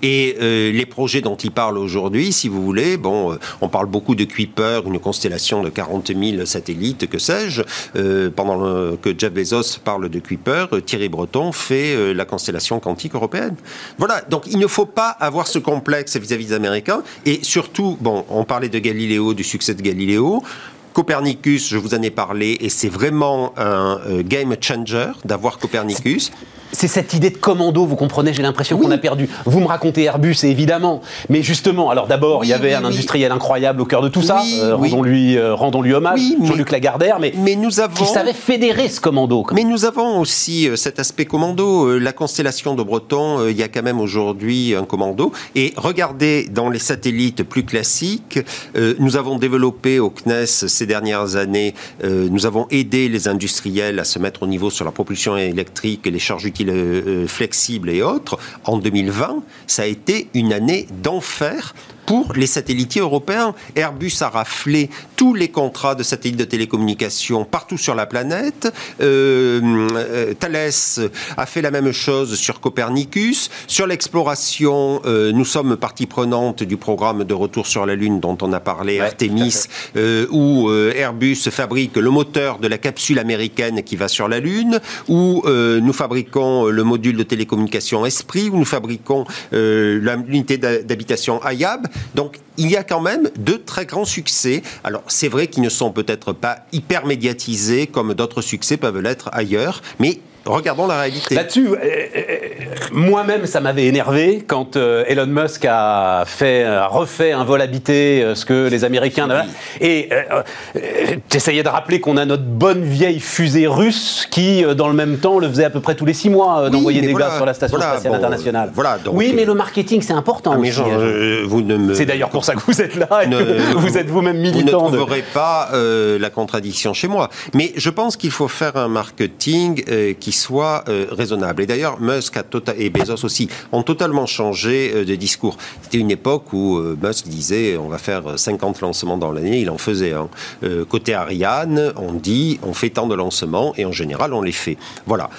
Et les projets dont il parle aujourd'hui, si vous voulez, bon, on parle beaucoup de Kuiper, une constellation de 40 000 satellites, que sais-je. pendant que Jeff Bezos parle de Kuiper, Thierry Breton fait la constellation quantique européenne. Voilà, donc il ne faut pas avoir ce complexe vis-à-vis des Américains. Et surtout, bon, on parlait de Galiléo, du succès de Galiléo. Copernicus, je vous en ai parlé, et c'est vraiment un euh, game changer d'avoir Copernicus c'est cette idée de commando, vous comprenez, j'ai l'impression qu'on a perdu. Vous me racontez Airbus, évidemment, mais justement, alors d'abord, il y avait un industriel incroyable au cœur de tout ça, euh, rendons-lui euh, rendons -lui hommage, Jean-Luc Lagardère, mais, mais nous avons... qui savait fédérer ce commando. Mais nous avons aussi euh, cet aspect commando. la constellation de Breton, il y a quand même aujourd'hui un commando. Et regardez, dans les satellites plus classiques, nous avons développé au CNES ces dernières années, nous avons aidé les industriels à se mettre au niveau sur la propulsion électrique et les charges utiles euh, flexibles et autres, en 2020, ça a été une année d'enfer pour les satellitiers européens. Airbus a raflé tous les contrats de satellites de télécommunication partout sur la planète. Euh, euh, Thales a fait la même chose sur Copernicus. Sur l'exploration, euh, nous sommes partie prenante du programme de retour sur la Lune dont on a parlé, Artemis, où Airbus fabrique le moteur de la capsule américaine qui va sur la Lune, où nous fabriquons le module de télécommunication Esprit, où nous fabriquons l'unité d'habitation Ayab. Donc il y a quand même de très grands succès. Alors c'est vrai qu'ils ne sont peut-être pas hyper médiatisés comme d'autres succès peuvent l'être ailleurs, mais regardons la réalité. Là-dessus, euh, euh, moi-même, ça m'avait énervé quand euh, Elon Musk a fait, refait un vol habité, ce que les Américains. Et j'essayais de rappeler qu'on a notre bonne vieille fusée russe qui, dans le même temps, le faisait à peu près tous les six mois d'envoyer des gars sur la station spatiale internationale. Voilà, oui, mais le marketing, c'est important. Ah, aussi, hein. C'est d'ailleurs pour ça que vous êtes là et que vous êtes vous-même militant. Vous ne trouverez pas la contradiction chez moi. Mais je pense qu'il faut faire un marketing qui soit euh, raisonnable. Et d'ailleurs, Musk a tota-, et Bezos aussi ont totalement changé euh, de discours. C'était une époque où euh, Musk disait on va faire 50 lancements dans l'année, il en faisait un. côté Ariane, on dit on fait tant de lancements et en général on les fait. Voilà.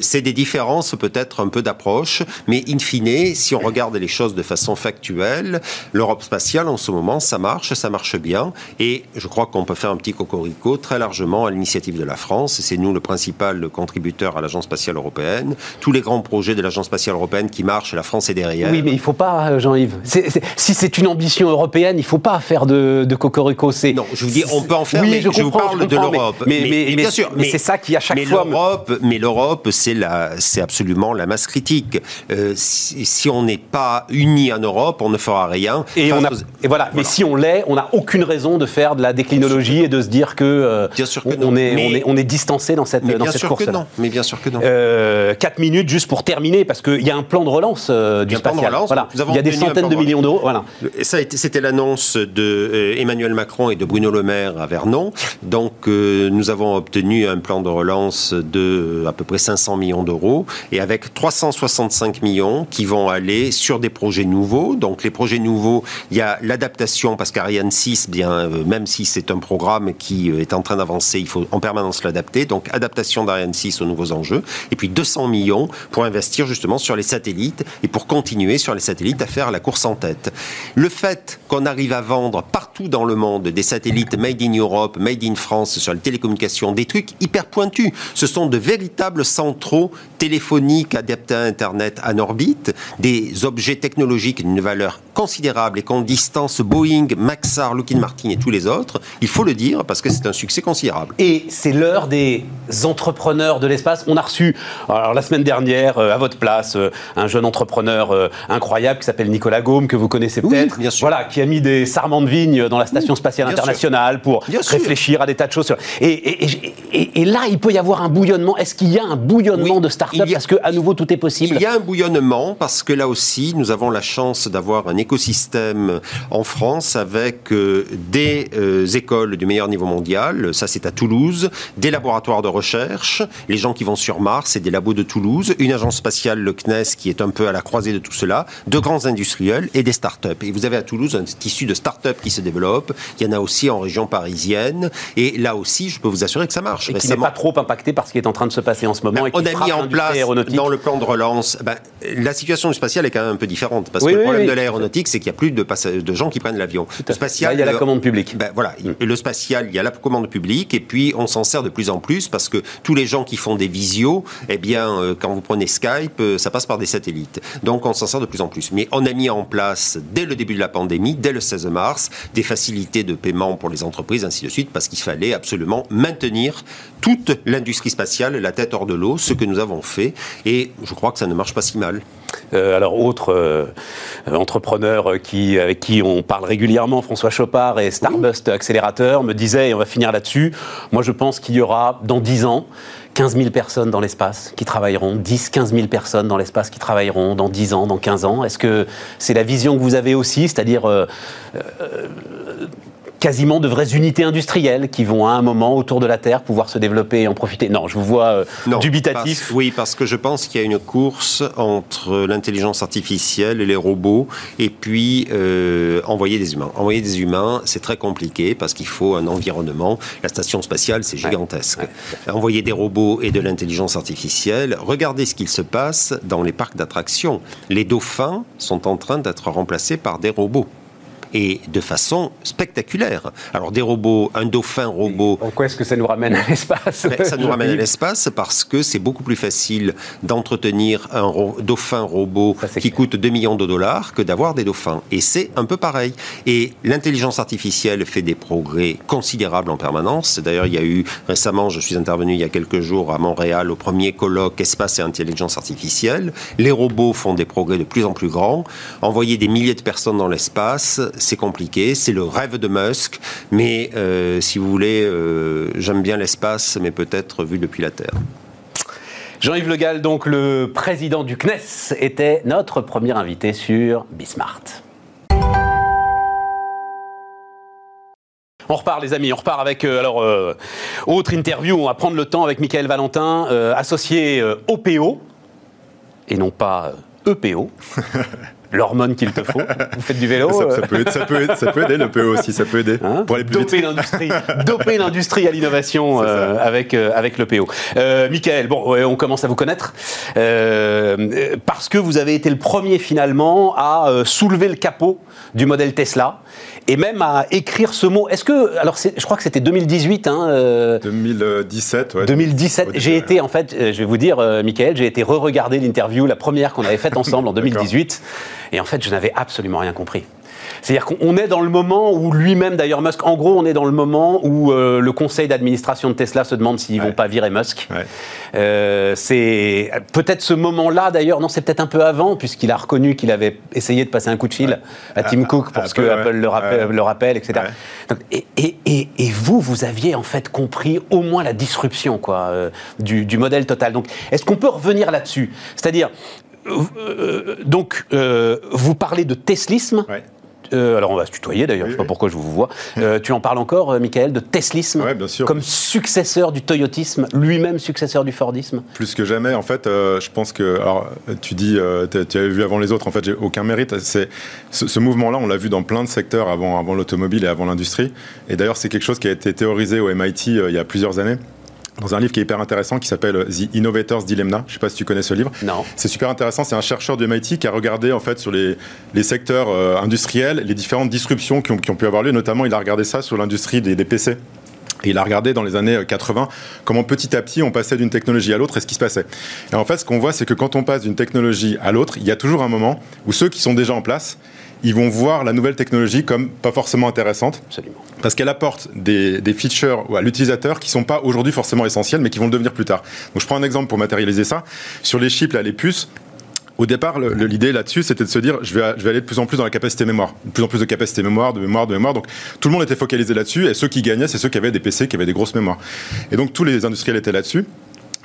C'est des différences peut-être un peu d'approche, mais in fine, si on regarde les choses de façon factuelle, l'Europe spatiale en ce moment, ça marche, ça marche bien, et je crois qu'on peut faire un petit cocorico très largement à l'initiative de la France. C'est nous le principal contributeur à l'Agence spatiale européenne. Tous les grands projets de l'Agence spatiale européenne qui marchent, la France est derrière. Oui, mais il ne faut pas, euh, Jean-Yves. Si c'est une ambition européenne, il ne faut pas faire de, de cocorico. Non, je vous dis, on peut en faire, mais je, vous parle de l'Europe. Mais, bien sûr, mais c'est ça qui à chaque fois. Mais l'Europe, c'est absolument la masse critique. Euh, si, on n'est pas unis en Europe, on ne fera rien. Et, on a, et voilà. Mais si on l'est, on n'a aucune raison de faire de la déclinologie et de se dire que, euh, bien sûr que on, est, on, est, on est distancé dans cette, dans cette course. Que non. Mais bien sûr que non. Euh, 4 minutes juste pour terminer, parce qu'il y a un plan de relance euh, du spatial. voilà. Il y a des centaines de millions d'euros. Voilà. C'était l'annonce de euh, Emmanuel Macron et de Bruno Le Maire à Vernon. Donc euh, nous avons obtenu un plan de relance de à peu près 500 millions d'euros et avec 365 millions qui vont aller sur des projets nouveaux. Donc les projets nouveaux, il y a l'adaptation parce qu'Ariane 6, bien même si c'est un programme qui est en train d'avancer, il faut en permanence l'adapter. Donc adaptation d'Ariane 6 enjeux et puis 200 millions pour investir justement sur les satellites et pour continuer sur les satellites à faire la course en tête. Le fait qu'on arrive à vendre partout dans le monde des satellites made in Europe, made in France sur les télécommunications, des trucs hyper pointus, ce sont de véritables centraux téléphoniques adaptés à Internet en orbite, des objets technologiques d'une valeur considérable et qu'on distance Boeing, Maxar, Lockheed Martin et tous les autres, il faut le dire parce que c'est un succès considérable. Et c'est l'heure des entrepreneurs de l'espace. On a reçu, alors la semaine dernière, euh, à votre place, euh, un jeune entrepreneur euh, incroyable qui s'appelle Nicolas Gaume, que vous connaissez peut-être. voilà, qui a mis des sarments de vignes dans la Station Spatiale Internationale pour réfléchir à des tas de choses. Et, là, il peut y avoir un bouillonnement. Est-ce qu'il y a un bouillonnement de start-up Parce qu'à nouveau, tout est possible Il y a un bouillonnement parce que là aussi, nous avons la chance d'avoir un écosystème en France avec des écoles du meilleur niveau mondial. Ça, c'est à Toulouse. Des laboratoires de recherche. Les gens qui vont sur Mars, c'est des labos de Toulouse, une agence spatiale, le CNES, qui est un peu à la croisée de tout cela, de grands industriels et des start-up. Et vous avez à Toulouse un tissu de start-up qui se développe. Il y en a aussi en région parisienne. Et là aussi, je peux vous assurer que ça marche. Et qui n'est pas trop impacté par ce qui est en train de se passer en ce moment. Ben, et on a mis en place dans le plan de relance. Ben, la situation du spatial est quand même un peu différente parce que le problème de l'aéronautique, c'est qu'il n'y a plus de, de, gens qui prennent l'avion. Le spatial, il y a la commande publique. Ben, voilà, mm. le spatial, il y a la commande publique et puis on s'en sert de plus en plus parce que tous les gens qui font des visios, eh bien, euh, quand vous prenez Skype, euh, ça passe par des satellites. Donc on s'en sert de plus en plus. Mais on a mis en place dès le début de la pandémie, dès le 16 mars, des facilités de paiement pour les entreprises, ainsi de suite, parce qu'il fallait absolument maintenir toute l'industrie spatiale la tête hors de l'eau, ce que nous avons fait. Et je crois que ça ne marche pas si mal. Euh, alors, autre euh, entrepreneur qui, avec qui on parle régulièrement, François Chopard et Starbust Accélérateur, me disait, et on va finir là-dessus, moi je pense qu'il y aura dans 10 ans 15 000 personnes dans l'espace qui travailleront, 10, 15 000 personnes dans l'espace qui travailleront dans 10 ans, dans 15 ans. Est-ce que c'est la vision que vous avez aussi, c'est-à-dire euh, quasiment de vraies unités industrielles qui vont à un moment autour de la Terre pouvoir se développer et en profiter. Non, je vous vois euh, dubitatif. oui, parce que je pense qu'il y a une course entre l'intelligence artificielle et les robots, et puis euh, envoyer des humains. Envoyer des humains, c'est très compliqué parce qu'il faut un environnement. La station spatiale, c'est gigantesque. envoyer des robots et de l'intelligence artificielle, regardez ce qu'il se passe dans les parcs d'attractions. Les dauphins sont en train d'être remplacés par des robots et de façon spectaculaire. Alors des robots, un dauphin robot. Pourquoi est-ce que ça nous ramène à l'espace ben, Ça nous ramène à l'espace parce que c'est beaucoup plus facile d'entretenir un dauphin robot qui coûte 2 millions de dollars que d'avoir des dauphins. Et c'est un peu pareil. Et l'intelligence artificielle fait des progrès considérables en permanence. D'ailleurs, il y a eu récemment, je suis intervenu il y a quelques jours à Montréal au premier colloque espace et intelligence artificielle. Les robots font des progrès de plus en plus grands. Envoyer des milliers de personnes dans l'espace, c'est compliqué, c'est le rêve de Musk, mais euh, si vous voulez, euh, j'aime bien l'espace, mais peut-être vu depuis la Terre. Jean-Yves Le Gall, donc le président du CNES, était notre premier invité sur Bismart. On repart les amis, on repart avec euh, alors autre interview, on va prendre le temps avec Michael Valentin, associé OPO et non pas EPO. [laughs] l'hormone qu'il te faut. Vous faites du vélo ça, euh peut, ça, peut, ça, peut, aider le PO aussi, ça peut aider. Hein pour aller plus doper l'industrie, doper l'industrie à l'innovation euh, avec euh, avec le PO. Euh, Michael, bon, on commence à vous connaître parce que vous avez été le premier finalement à soulever le capot du modèle Tesla et même à écrire ce mot. Est-ce que, alors je crois que c'était 2018. Hein, 2017, ouais. 2017. J'ai été, en fait, je vais vous dire, Michael, j'ai été re-regarder l'interview, la première qu'on avait faite ensemble en [laughs] 2018. Et en fait, je n'avais absolument rien compris. C'est-à-dire qu'on est dans le moment où lui-même, d'ailleurs, Musk, en gros, on est dans le moment où euh, le conseil d'administration de Tesla se demande s'ils ne vont pas virer Musk. Euh, c'est peut-être ce moment-là, d'ailleurs, non, c'est peut-être un peu avant, puisqu'il a reconnu qu'il avait essayé de passer un coup de fil à Tim ah, Cook pour que Apple le, rappelle, le rappelle etc. et, et, et, vous, vous aviez en fait compris au moins la disruption quoi, euh, du, du, modèle total. Donc, est-ce qu'on peut revenir là-dessus? C'est-à-dire, donc, euh, vous parlez de teslisme. Euh, alors on va se tutoyer d'ailleurs, je ne sais pas pourquoi je vous vois. [laughs] tu en parles encore, Michael, de teslisme comme successeur du toyotisme, lui-même successeur du fordisme? Plus que jamais, en fait, je pense que. Alors, tu dis, tu avais vu avant les autres, en fait, j'ai aucun mérite. C'est, ce, mouvement-là, on l'a vu dans plein de secteurs avant, avant l'automobile et avant l'industrie. Et d'ailleurs, c'est quelque chose qui a été théorisé au MIT il y a plusieurs années dans un livre qui est hyper intéressant qui s'appelle The Innovator's Dilemma. Je ne sais pas si tu connais ce livre. Non. C'est super intéressant. C'est un chercheur de MIT qui a regardé en fait sur les, les secteurs euh, industriels les différentes disruptions qui ont, qui ont, pu avoir lieu. Notamment, il a regardé ça sur l'industrie des, des, PC. Et il a regardé dans les années 80 euh, comment petit à petit on passait d'une technologie à l'autre et ce qui se passait. Et en fait, ce qu'on voit, c'est que quand on passe d'une technologie à l'autre, il y a toujours un moment où ceux qui sont déjà en place, ils vont voir la nouvelle technologie comme pas forcément intéressante. Absolument. Parce qu'elle apporte des, des, features à l'utilisateur qui sont pas aujourd'hui forcément essentiels, mais qui vont le devenir plus tard. Donc je prends un exemple pour matérialiser ça. Sur les chips, là, les puces, au départ, l'idée là-dessus, c'était de se dire, je vais, je vais aller de plus en plus dans la capacité mémoire, de plus en plus de capacité mémoire, de mémoire, de mémoire. Donc, tout le monde était focalisé là-dessus, et ceux qui gagnaient, c'est ceux qui avaient des PC, qui avaient des grosses mémoires. Et donc, tous les industriels étaient là-dessus.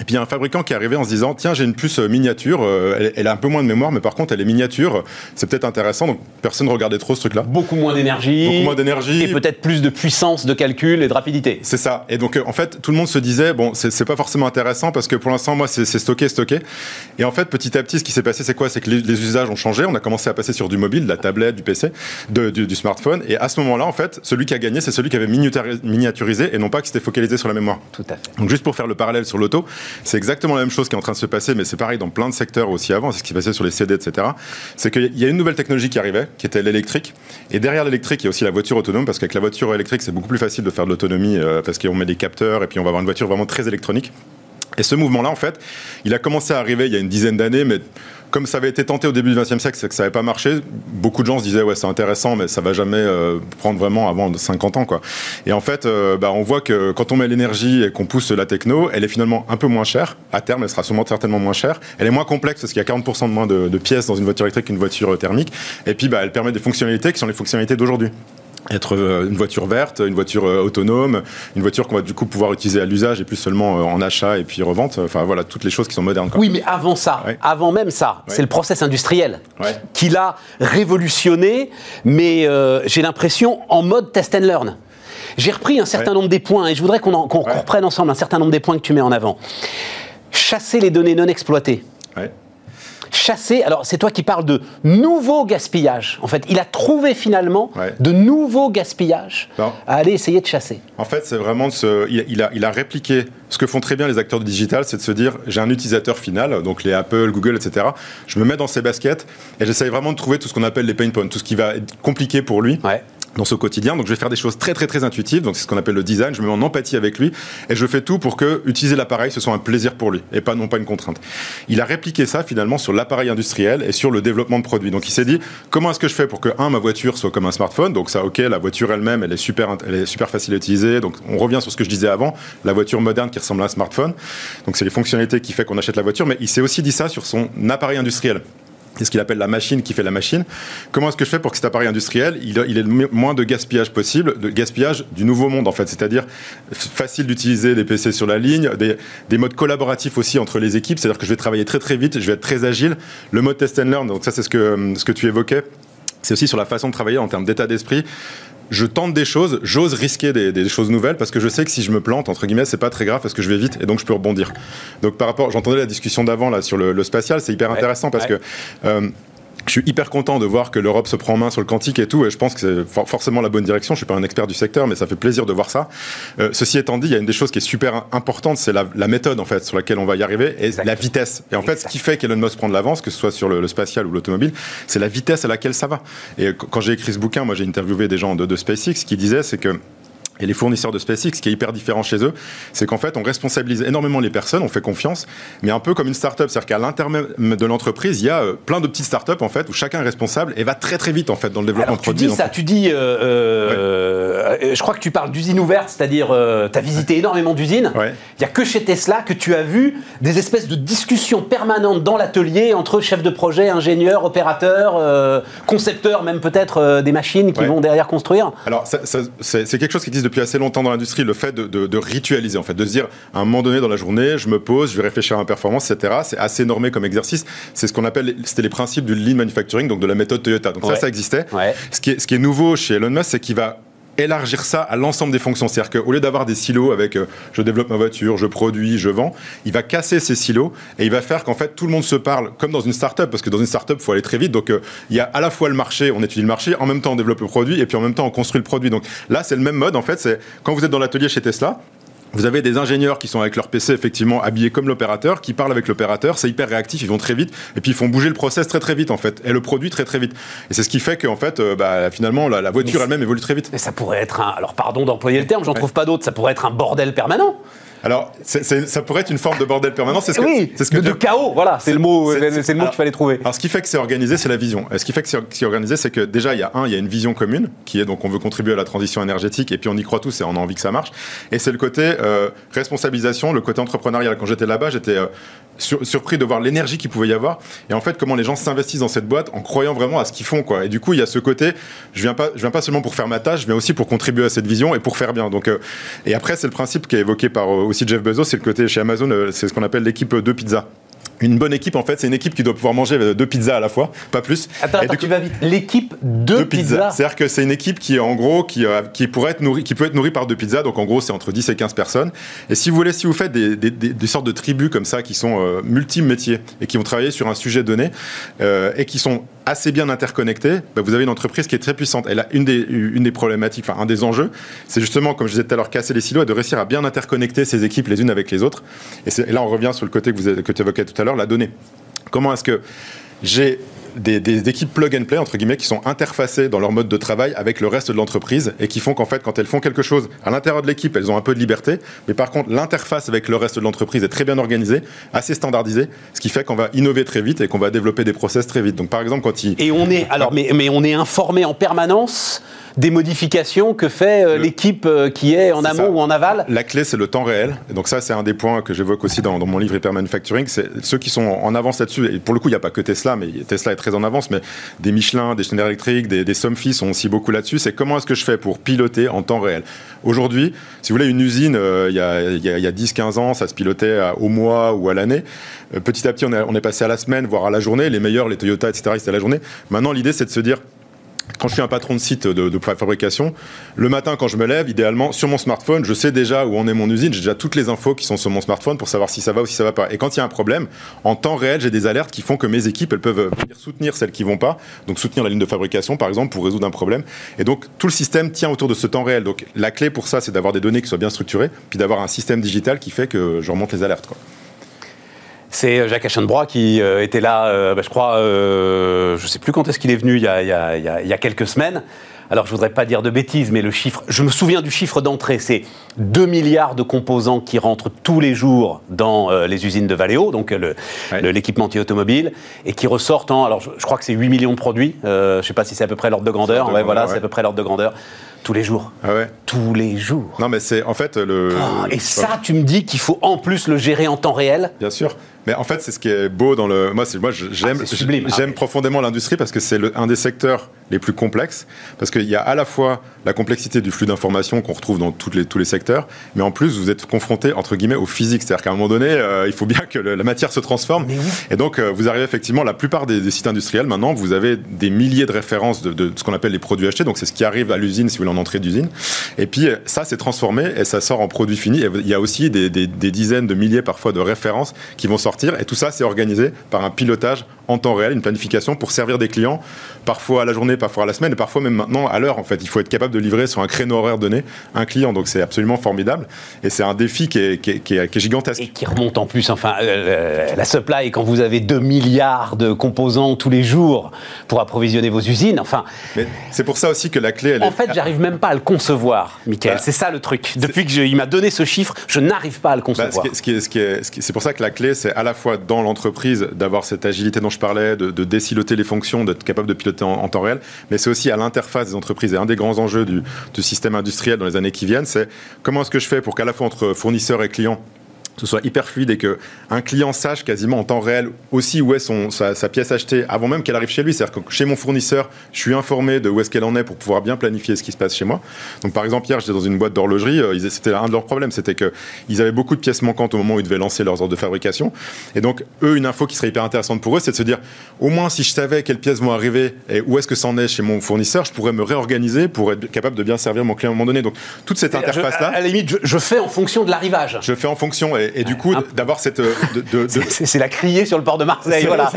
Et puis il y a un fabricant qui est arrivé en se disant tiens j'ai une puce euh, miniature, euh, elle, a un peu moins de mémoire mais par contre elle est miniature, c'est peut-être intéressant donc personne ne regardait trop ce truc-là. Beaucoup moins d'énergie. Beaucoup moins d'énergie. Et peut-être plus de puissance de calcul et de rapidité. C'est ça. Et donc euh, en fait tout le monde se disait bon c'est pas forcément intéressant parce que pour l'instant moi c'est stocké stocké. Et en fait petit à petit ce qui s'est passé c'est quoi? C'est que les, usages ont changé. On a commencé à passer sur du mobile, de la tablette, du PC, du, smartphone. Et à ce moment-là en fait celui qui a gagné c'est celui qui avait miniaturisé et non pas qui s'était focalisé sur la mémoire. Tout à fait. Donc juste pour faire le parallèle sur l'auto, c'est exactement la même chose qui est en train de se passer, mais c'est pareil dans plein de secteurs aussi avant, c'est ce qui passait sur les CD, etc. C'est qu'il y a une nouvelle technologie qui arrivait, qui était l'électrique. Et derrière l'électrique, il y a aussi la voiture autonome, parce qu'avec la voiture électrique, c'est beaucoup plus facile de faire de l'autonomie, euh, parce qu'on met des capteurs, et puis on va avoir une voiture vraiment très électronique. Et ce mouvement-là, en fait, il a commencé à arriver il y a une dizaine d'années, mais comme ça avait été tenté au début du XXe siècle, c'est que ça n'avait pas marché. Beaucoup de gens se disaient ouais c'est intéressant, mais ça va jamais euh, prendre vraiment avant 50 ans quoi. Et en fait, euh, bah, on voit que quand on met l'énergie et qu'on pousse la techno, elle est finalement un peu moins chère. À terme, elle sera sûrement certainement moins chère. Elle est moins complexe parce qu'il y a 40% de moins de, pièces dans une voiture électrique qu'une voiture thermique. Et puis bah, elle permet des fonctionnalités qui sont les fonctionnalités d'aujourd'hui être euh, une voiture verte, une voiture euh, autonome, une voiture qu'on va du coup pouvoir utiliser à l'usage et plus seulement euh, en achat et puis revente. Enfin voilà, toutes les choses qui sont modernes. Oui, mais avant ça, avant même ça, c'est le process industriel qui l'a révolutionné, mais j'ai l'impression en mode test and learn. J'ai repris un certain nombre des points et je voudrais qu'on reprenne ensemble un certain nombre des points que tu mets en avant. Chasser les données non exploitées chasser. Alors, c'est toi qui parles de nouveau gaspillage. En fait, il a trouvé finalement de nouveaux gaspillages à aller essayer de chasser. En fait, c'est vraiment ce, il, a, il a répliqué ce que font très bien les acteurs du digital, c'est de se dire j'ai un utilisateur final, donc les Apple, Google, etc. Je me mets dans ses baskets et j'essaye vraiment de trouver tout ce qu'on appelle les pain points, tout ce qui va être compliqué pour lui. Ouais dans ce quotidien. Donc je vais faire des choses très très très intuitives. Donc c'est ce qu'on appelle le design. Je me mets en empathie avec lui et je fais tout pour que utiliser l'appareil ce soit un plaisir pour lui et pas non pas une contrainte. Il a répliqué ça finalement sur l'appareil industriel et sur le développement de produits. Donc il s'est dit comment est-ce que je fais pour que un ma voiture soit comme un smartphone? Donc ça ok la voiture elle-même elle est super elle est super facile à utiliser. Donc on revient sur ce que je disais avant la voiture moderne qui ressemble à un smartphone. Donc c'est les fonctionnalités qui fait qu'on achète la voiture. Mais il s'est aussi dit ça sur son appareil industriel. C'est ce qu'il appelle la machine qui fait la machine. Comment est-ce que je fais pour que cet appareil industriel, il, ait le moins de gaspillage possible, de gaspillage du nouveau monde en fait, c'est-à-dire facile d'utiliser des PC sur la ligne, des, modes collaboratifs aussi entre les équipes, c'est-à-dire que je vais travailler très très vite, je vais être très agile. Le mode test and learn, donc ça c'est ce que, ce que tu évoquais, c'est aussi sur la façon de travailler en termes d'état d'esprit je tente des choses, j'ose risquer des, choses nouvelles parce que je sais que si je me plante, entre guillemets, c'est pas très grave parce que je vais vite et donc je peux rebondir. Donc par rapport, j'entendais la discussion d'avant là sur le, spatial, c'est hyper intéressant parce que euh, je suis hyper content de voir que l'Europe se prend en main sur le quantique et tout, et je pense que c'est forcément la bonne direction. Je suis pas un expert du secteur, mais ça fait plaisir de voir ça. Euh, ceci étant dit, il y a une des choses qui est super importante, c'est la, méthode en fait sur laquelle on va y arriver et la vitesse. Et en fait, ce qui fait qu'Elon Musk prend de l'avance, que ce soit sur le, spatial ou l'automobile, c'est la vitesse à laquelle ça va. Et quand j'ai écrit ce bouquin, moi j'ai interviewé des gens de, de SpaceX qui disaient c'est que et les fournisseurs de SpaceX, ce qui est hyper différent chez eux, c'est qu'en fait, on responsabilise énormément les personnes, on fait confiance, mais un peu comme une start-up. C'est-à-dire qu'à l'intérieur de l'entreprise, il y a euh, plein de petites start-up, en fait, où chacun est responsable et va très très vite, en fait, dans le développement de produits. Tu dis ça, tu dis, euh, euh, je crois que tu parles d'usine ouverte, c'est-à-dire, tu as visité énormément d'usines. Il n'y a que chez Tesla que tu as vu des espèces de discussions permanentes dans l'atelier entre chefs de projet, ingénieurs, opérateurs, concepteurs, même peut-être des machines qui vont derrière construire. Alors, c'est quelque chose qui existe depuis assez longtemps dans l'industrie, le fait de, ritualiser, en fait, de se dire, à un moment donné dans la journée, je me pose, je vais réfléchir à ma performance, etc. C'est assez normé comme exercice. C'est ce qu'on appelle, c'était les principes du lean manufacturing, donc de la méthode Toyota. Donc ça, ça existait. Ce, qui est, ce qui est nouveau chez Elon Musk, c'est qu'il va élargir ça à l'ensemble des fonctions. C'est-à-dire qu'au lieu d'avoir des silos avec euh, je développe ma voiture, je produis, je vends, il va casser ces silos et il va faire qu'en fait tout le monde se parle comme dans une start-up, parce que dans une start-up, il faut aller très vite. Donc euh, il y a à la fois le marché, on étudie le marché, en même temps on développe le produit et puis en même temps on construit le produit. Donc là, c'est le même mode en fait. C'est quand vous êtes dans l'atelier chez Tesla, vous avez des ingénieurs qui sont avec leur PC effectivement habillés comme l'opérateur, qui parlent avec l'opérateur, c'est hyper réactif, ils vont très vite, et puis ils font bouger le process très très vite en fait, et le produit très très vite. Et c'est ce qui fait qu'en fait, euh, bah, finalement, la, voiture elle-même évolue très vite. Mais ça pourrait être un, alors pardon d'employer le terme, j'en trouve pas d'autre, ça pourrait être un bordel permanent. Alors, ça pourrait être une forme de bordel permanent. C'est ce que, oui, ce que de, chaos. Voilà, c'est le mot, c'est le mot qu'il fallait trouver. Alors, ce qui fait que c'est organisé, c'est la vision. Et ce qui fait que c'est organisé, c'est que déjà, il y a un, il y a une vision commune, qui est donc on veut contribuer à la transition énergétique, et puis on y croit tous et on a envie que ça marche. Et c'est le côté euh, responsabilisation, le côté entrepreneurial. Quand j'étais là-bas, j'étais euh, surpris de voir l'énergie qu'il pouvait y avoir, et en fait, comment les gens s'investissent dans cette boîte en croyant vraiment à ce qu'ils font, quoi. Et du coup, il y a ce côté, je viens pas, je viens pas seulement pour faire ma tâche, je viens aussi pour contribuer à cette vision et pour faire bien. Donc, euh, et après, c'est le principe qui est évoqué par aussi Jeff Bezos, c'est le côté chez Amazon, c'est ce qu'on appelle l'équipe de pizza. Une bonne équipe, en fait, c'est une équipe qui doit pouvoir manger deux pizzas à la fois, pas plus. Attends, attends tu vas vite. L'équipe de, pizzas. C'est-à-dire que c'est une équipe qui, en gros, qui, euh, qui, pourrait être nourrie, qui peut être nourrie par deux pizzas. Donc, en gros, c'est entre 10 et 15 personnes. Et si vous voulez, si vous faites des, des, des, sortes de tribus comme ça, qui sont euh, multi-métiers et qui vont travailler sur un sujet donné euh, et qui sont assez bien interconnectés, bah, vous avez une entreprise qui est très puissante. Et là, une des, problématiques, enfin, un des enjeux, c'est justement, comme je disais tout à l'heure, casser les silos et de réussir à bien interconnecter ces équipes les unes avec les autres. Et, là, on revient sur le côté que, que tu évoquais tout à l'heure, la donnée. Comment est-ce que j'ai des, équipes plug and play, entre guillemets, qui sont interfacées dans leur mode de travail avec le reste de l'entreprise et qui font qu'en fait, quand elles font quelque chose à l'intérieur de l'équipe, elles ont un peu de liberté. Mais par contre, l'interface avec le reste de l'entreprise est très bien organisée, assez standardisée, ce qui fait qu'on va innover très vite et qu'on va développer des process très vite. Donc, par exemple, quand il. Et on est, alors, mais, mais on est informé en permanence des modifications que fait euh, l'équipe euh, qui est en amont ou en aval? La clé, c'est le temps réel. Et donc ça, c'est un des points que j'évoque aussi dans, mon livre Hyper Manufacturing. C'est ceux qui sont en avance là-dessus. Et pour le coup, il n'y a pas que Tesla, mais Tesla est très en avance. Mais des Michelin, des Schneider Electric, des, des Somfy sont aussi beaucoup là-dessus. C'est comment est-ce que je fais pour piloter en temps réel Aujourd'hui, si vous voulez, une usine, euh, il y a, 10-15 ans, ça se pilotait au mois ou à l'année. petit à petit, on est, on est passé à la semaine, voire à la journée. Les meilleurs, les Toyota, etc., c'était à la journée. Maintenant, l'idée, c'est de se dire quand je suis un patron de site de, fabrication, le matin quand je me lève, idéalement sur mon smartphone, je sais déjà où en est mon usine, j'ai déjà toutes les infos qui sont sur mon smartphone pour savoir si ça va ou si ça va pas. Et quand il y a un problème, en temps réel, j'ai des alertes qui font que mes équipes, elles peuvent soutenir celles qui vont pas, donc soutenir la ligne de fabrication par exemple pour résoudre un problème. Et donc tout le système tient autour de ce temps réel. Donc la clé pour ça, c'est d'avoir des données qui soient bien structurées, puis d'avoir un système digital qui fait que je remonte les alertes. C'est euh, Jacques Aschenbrois qui euh, était là, euh, bah, je crois, je ne sais plus quand est-ce qu'il est venu, il y, a, quelques semaines. Alors je ne voudrais pas dire de bêtises, mais le chiffre, je me souviens du chiffre d'entrée, c'est 2 milliards de composants qui rentrent tous les jours dans les usines de Valeo, donc l'équipementier automobile, et qui ressortent en, alors je, crois que c'est 8 millions de produits, je ne sais pas si c'est à peu près l'ordre de grandeur, ouais, voilà, c'est à peu près l'ordre de grandeur. Tous les jours. Ah ouais Tous les jours. Non, mais c'est en fait le. Oh, et ça, tu me dis qu'il faut en plus le gérer en temps réel? Bien sûr. Mais en fait, c'est ce qui est beau dans le. Moi, moi j'aime ah, j'aime ah, profondément l'industrie parce que c'est un des secteurs les plus complexes. Parce qu'il y a à la fois la complexité du flux d'informations qu'on retrouve dans toutes les, tous les secteurs, mais en plus, vous êtes confronté, entre guillemets, au physique. C'est-à-dire qu'à un moment donné, euh, il faut bien que la matière se transforme. Et donc, euh, vous arrivez effectivement, la plupart des, sites industriels, maintenant, vous avez des milliers de références de, ce qu'on appelle les produits achetés. Donc, c'est ce qui arrive à l'usine, si vous voulez, en entrée d'usine. Et puis, euh, ça, c'est transformé et ça sort en produit fini. Et il y a aussi des, des dizaines de milliers, parfois, de références qui vont sortir. Et tout ça, c'est organisé par un pilotage en temps réel, une planification pour servir des clients, parfois à la journée, parfois à la semaine, et parfois même maintenant à l'heure. En fait, il faut être capable de livrer sur un créneau horaire donné un client. Donc c'est absolument formidable, et c'est un défi qui est, qui, est, gigantesque. Et qui remonte en plus, enfin, euh, la supply, quand vous avez 2 milliards de composants tous les jours pour approvisionner vos usines, enfin... c'est pour ça aussi que la clé... Elle en fait, j'arrive même pas à le concevoir, Michael. Bah, c'est ça le truc. Depuis qu'il m'a donné ce chiffre, je n'arrive pas à le bah, concevoir. c'est pour ça que la clé, c'est à la fois dans l'entreprise d'avoir cette agilité dont je parlais, de, déciloter les fonctions, d'être capable de piloter en, temps réel, mais c'est aussi à l'interface des entreprises. Et un des grands enjeux du système industriel dans les années qui viennent, c'est comment est-ce que je fais pour qu'à la fois entre fournisseurs et clients, ce soit hyper fluide et que un client sache quasiment en temps réel aussi où est son, sa, pièce achetée avant même qu'elle arrive chez lui. C'est-à-dire que chez mon fournisseur, je suis informé de où est-ce qu'elle en est pour pouvoir bien planifier ce qui se passe chez moi. Donc par exemple, hier, j'étais dans une boîte d'horlogerie. Euh, c'était un de leurs problèmes, c'était qu'ils avaient beaucoup de pièces manquantes au moment où ils devaient lancer leurs ordres de fabrication. Et donc, eux, une info qui serait hyper intéressante pour eux, c'est de se dire, au moins si je savais quelles pièces vont arriver et où est-ce que ça en est chez mon fournisseur, je pourrais me réorganiser pour être capable de bien servir mon client à un moment donné. Donc toute cette interface-là. À la limite, je, fais en fonction de l'arrivage. Je fais en fonction et, du coup, d'avoir cette. Euh, c'est la criée sur le port de Marseille, voilà.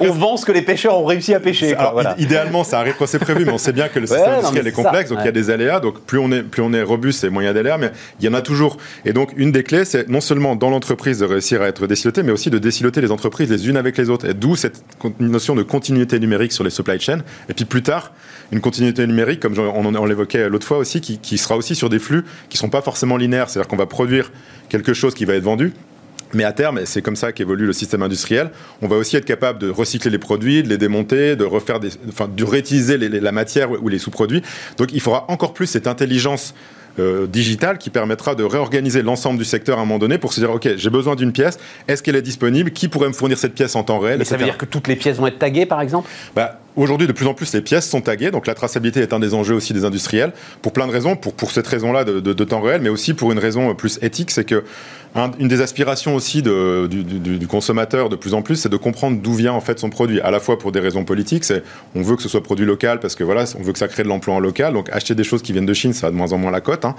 on vend ce que les pêcheurs ont réussi à pêcher. Idéalement, ça arrive quand c'est prévu, mais on sait bien que le système industriel est, complexe, donc il y a des aléas. Donc plus on est, plus on est robuste, et a d'aléas, mais il y en a toujours. Et donc une des clés, c'est non seulement dans l'entreprise de réussir à être déciloté, mais aussi de déciloter les entreprises les unes avec les autres. Et d'où cette notion de continuité numérique sur les supply chains. Et puis plus tard, une continuité numérique, comme on, l'évoquait l'autre fois aussi, qui, qui sera aussi sur des flux qui ne sont pas forcément linéaires. C'est-à-dire qu'on va produire quelque chose qui va être vendu, mais à terme, et c'est comme ça qu'évolue le système industriel, on va aussi être capable de recycler les produits, de les démonter, de refaire des, enfin, de réutiliser la matière ou les sous-produits. Donc il faudra encore plus cette intelligence euh, digitale qui permettra de réorganiser l'ensemble du secteur à un moment donné pour se dire ok j'ai besoin d'une pièce est-ce qu'elle est disponible qui pourrait me fournir cette pièce en temps réel Mais ça veut dire que toutes les pièces vont être taguées par exemple? Bah, Aujourd'hui, de plus en plus, les pièces sont taguées. Donc, la traçabilité est un des enjeux aussi des industriels. Pour plein de raisons. Pour, pour cette raison-là de, de, temps réel, mais aussi pour une raison plus éthique. C'est que une des aspirations aussi de, du, du, du, consommateur de plus en plus, c'est de comprendre d'où vient en fait son produit. À la fois pour des raisons politiques, c'est on veut que ce soit produit local parce que voilà, on veut que ça crée de l'emploi en local. Donc acheter des choses qui viennent de Chine, ça a de moins en moins la cote. Hein.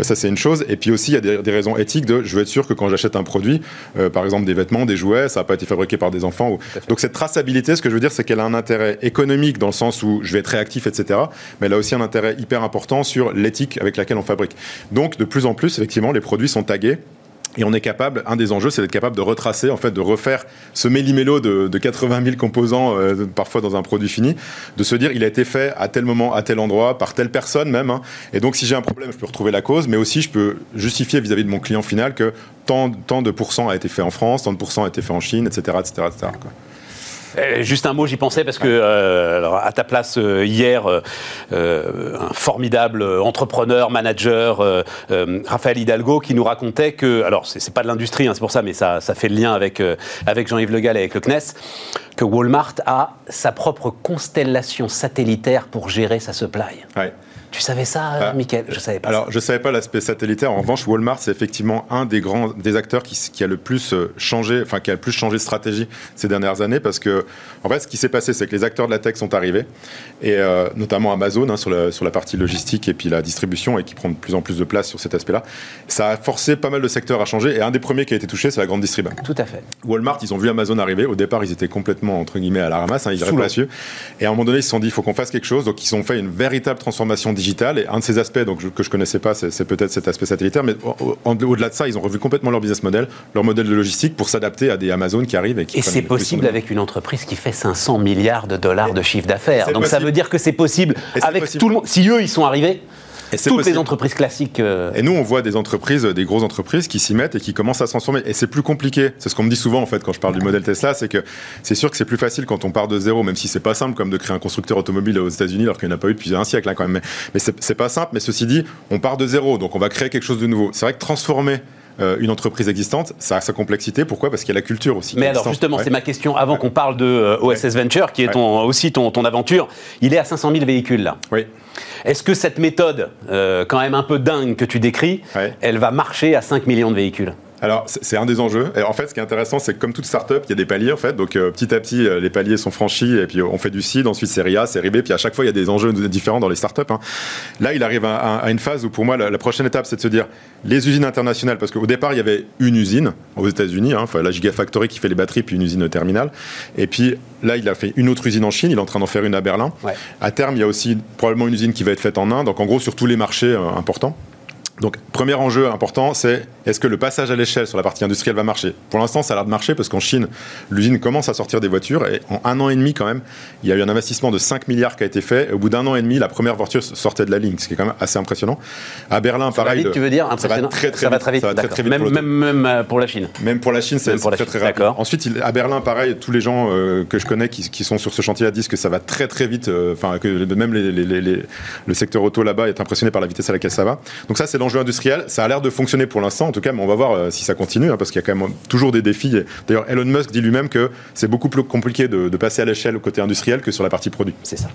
Ça c'est une chose. Et puis aussi il y a des, des, raisons éthiques de je veux être sûr que quand j'achète un produit, euh, par exemple des vêtements, des jouets, ça n'a pas été fabriqué par des enfants. Ou... Donc cette traçabilité, ce que je veux dire, c'est qu'elle a un intérêt économique dans le sens où je vais être réactif, etc. Mais elle a aussi un intérêt hyper important sur l'éthique avec laquelle on fabrique. Donc de plus en plus, effectivement, les produits sont tagués et on est capable, un des enjeux, c'est d'être capable de retracer, en fait, de refaire ce méli-mélo de, de, 80 000 composants, euh, parfois dans un produit fini, de se dire, il a été fait à tel moment, à tel endroit, par telle personne même. Hein. Et donc, si j'ai un problème, je peux retrouver la cause, mais aussi, je peux justifier vis-à-vis de mon client final que tant, de pourcents a été fait en France, tant de pourcents a été fait en Chine, etc., etc., etc. Euh, juste un mot, j'y pensais parce que euh, alors, à ta place euh, hier, un formidable entrepreneur, manager, Raphaël Hidalgo, qui nous racontait que, alors c'est pas de l'industrie, hein, c'est pour ça, mais ça, fait le lien avec, Jean-Yves Le Gall et avec le CNES, que Walmart a sa propre constellation satellitaire pour gérer sa supply. Tu savais ça, ah, Mickaël Je savais pas. Alors, ça. je savais pas l'aspect satellitaire. En revanche, Walmart, c'est effectivement un des grands des acteurs qui, qui, a le plus changé, enfin qui a le plus changé de stratégie ces dernières années, parce que en fait, ce qui s'est passé, c'est que les acteurs de la tech sont arrivés, et euh, notamment Amazon hein, sur, la, sur la partie logistique et puis la distribution, et qui prend de plus en plus de place sur cet aspect-là. Ça a forcé pas mal de secteurs à changer, et un des premiers qui a été touché, c'est la grande distribution. Tout à fait. Walmart, ils ont vu Amazon arriver. Au départ, ils étaient complètement entre guillemets à la ramasse, hein, ils n'arrivaient pas. Et à un moment donné, ils se sont dit, il faut qu'on fasse quelque chose. Donc, ils ont fait une véritable transformation digitale. Et un de ces aspects donc, que je connaissais pas, c'est peut-être cet aspect satellitaire, mais au-delà au de ça, ils ont revu complètement leur business model, leur modèle de logistique pour s'adapter à des Amazon qui arrivent. Et, qui et c'est possible avec une entreprise qui fait 500 milliards de dollars de chiffre d'affaires. Donc possible. ça veut dire que c'est possible avec possible. tout le monde. Si eux, ils sont arrivés. Et Toutes possible. les entreprises classiques. Euh... Et nous, on voit des entreprises, des grosses entreprises qui s'y mettent et qui commencent à se transformer. Et c'est plus compliqué. C'est ce qu'on me dit souvent, en fait, quand je parle du modèle Tesla, c'est que c'est sûr que c'est plus facile quand on part de zéro, même si c'est pas simple comme de créer un constructeur automobile aux États-Unis, alors qu'il n'y en a pas eu depuis un siècle, hein, quand même. Mais, mais c'est pas simple. Mais ceci dit, on part de zéro, donc on va créer quelque chose de nouveau. C'est vrai que transformer euh, une entreprise existante, ça a sa complexité. Pourquoi? Parce qu'il y a la culture aussi. Mais alors justement, ouais. c'est ma question. Avant ouais. qu'on parle de euh, OSS ouais. Venture, qui est ton, aussi ton, ton, aventure, il est à 500 000 véhicules là. Oui. Est-ce que cette méthode, euh, quand même un peu dingue que tu décris, elle va marcher à 5 millions de véhicules? Alors, c'est un des enjeux. Et en fait, ce qui est intéressant, c'est que comme toute startup, il y a des paliers, en fait. Donc, euh, petit à petit, euh, les paliers sont franchis, et puis on fait du seed, ensuite série A, série B, puis à chaque fois, il y a des enjeux différents dans les startups. Hein. Là, il arrive à, à, à, une phase où, pour moi, la, la prochaine étape, c'est de se dire les usines internationales, parce qu'au départ, il y avait une usine aux États-Unis, hein, la Gigafactory qui fait les batteries, puis une usine terminale. Et puis là, il a fait une autre usine en Chine, il est en train d'en faire une à Berlin. Ouais. À terme, il y a aussi probablement une usine qui va être faite en Inde, donc en gros, sur tous les marchés euh, importants. Donc, premier enjeu important, c'est est-ce que le passage à l'échelle sur la partie industrielle va marcher? Pour l'instant, ça a l'air de marcher parce qu'en Chine, l'usine commence à sortir des voitures et en un an et demi, quand même, il y a eu un investissement de 5 milliards qui a été fait. Au bout d'un an et demi, la première voiture sortait de la ligne, ce qui est quand même assez impressionnant. À Berlin, ça pareil. Va vite, tu veux dire? impressionnant Ça va très très, ça va très vite. Ça va très, très vite même, même, même, pour la Chine. Même pour la Chine, c'est très très rapide. Ensuite, à Berlin, pareil, tous les gens euh, que je connais qui, qui, sont sur ce chantier disent que ça va très très vite. Enfin, euh, que même les, les, les, le secteur auto là-bas est impressionné par la vitesse à laquelle ça va. Donc ça, c'est l'enjeu industriel. Ça a l'air de fonctionner pour l'instant, en tout cas, mais on va voir euh, si ça continue, hein, parce qu'il y a quand même toujours des défis. D'ailleurs, Elon Musk dit lui-même que c'est beaucoup plus compliqué de, de passer à l'échelle au côté industriel que sur la partie produit. C'est ça.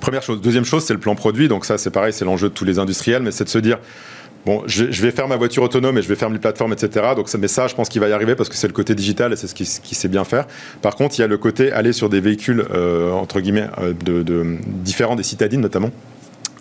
Première chose. Deuxième chose, c'est le plan produit. Donc ça, c'est pareil, c'est l'enjeu de tous les industriels, mais c'est de se dire. Bon, je, vais faire ma voiture autonome et je vais faire mes plateformes, etc. Donc, mais ça, je pense qu'il va y arriver parce que c'est le côté digital et c'est ce qui, qui sait bien faire. Par contre, il y a le côté aller sur des véhicules, euh, entre guillemets, euh, de, de, différents des citadines notamment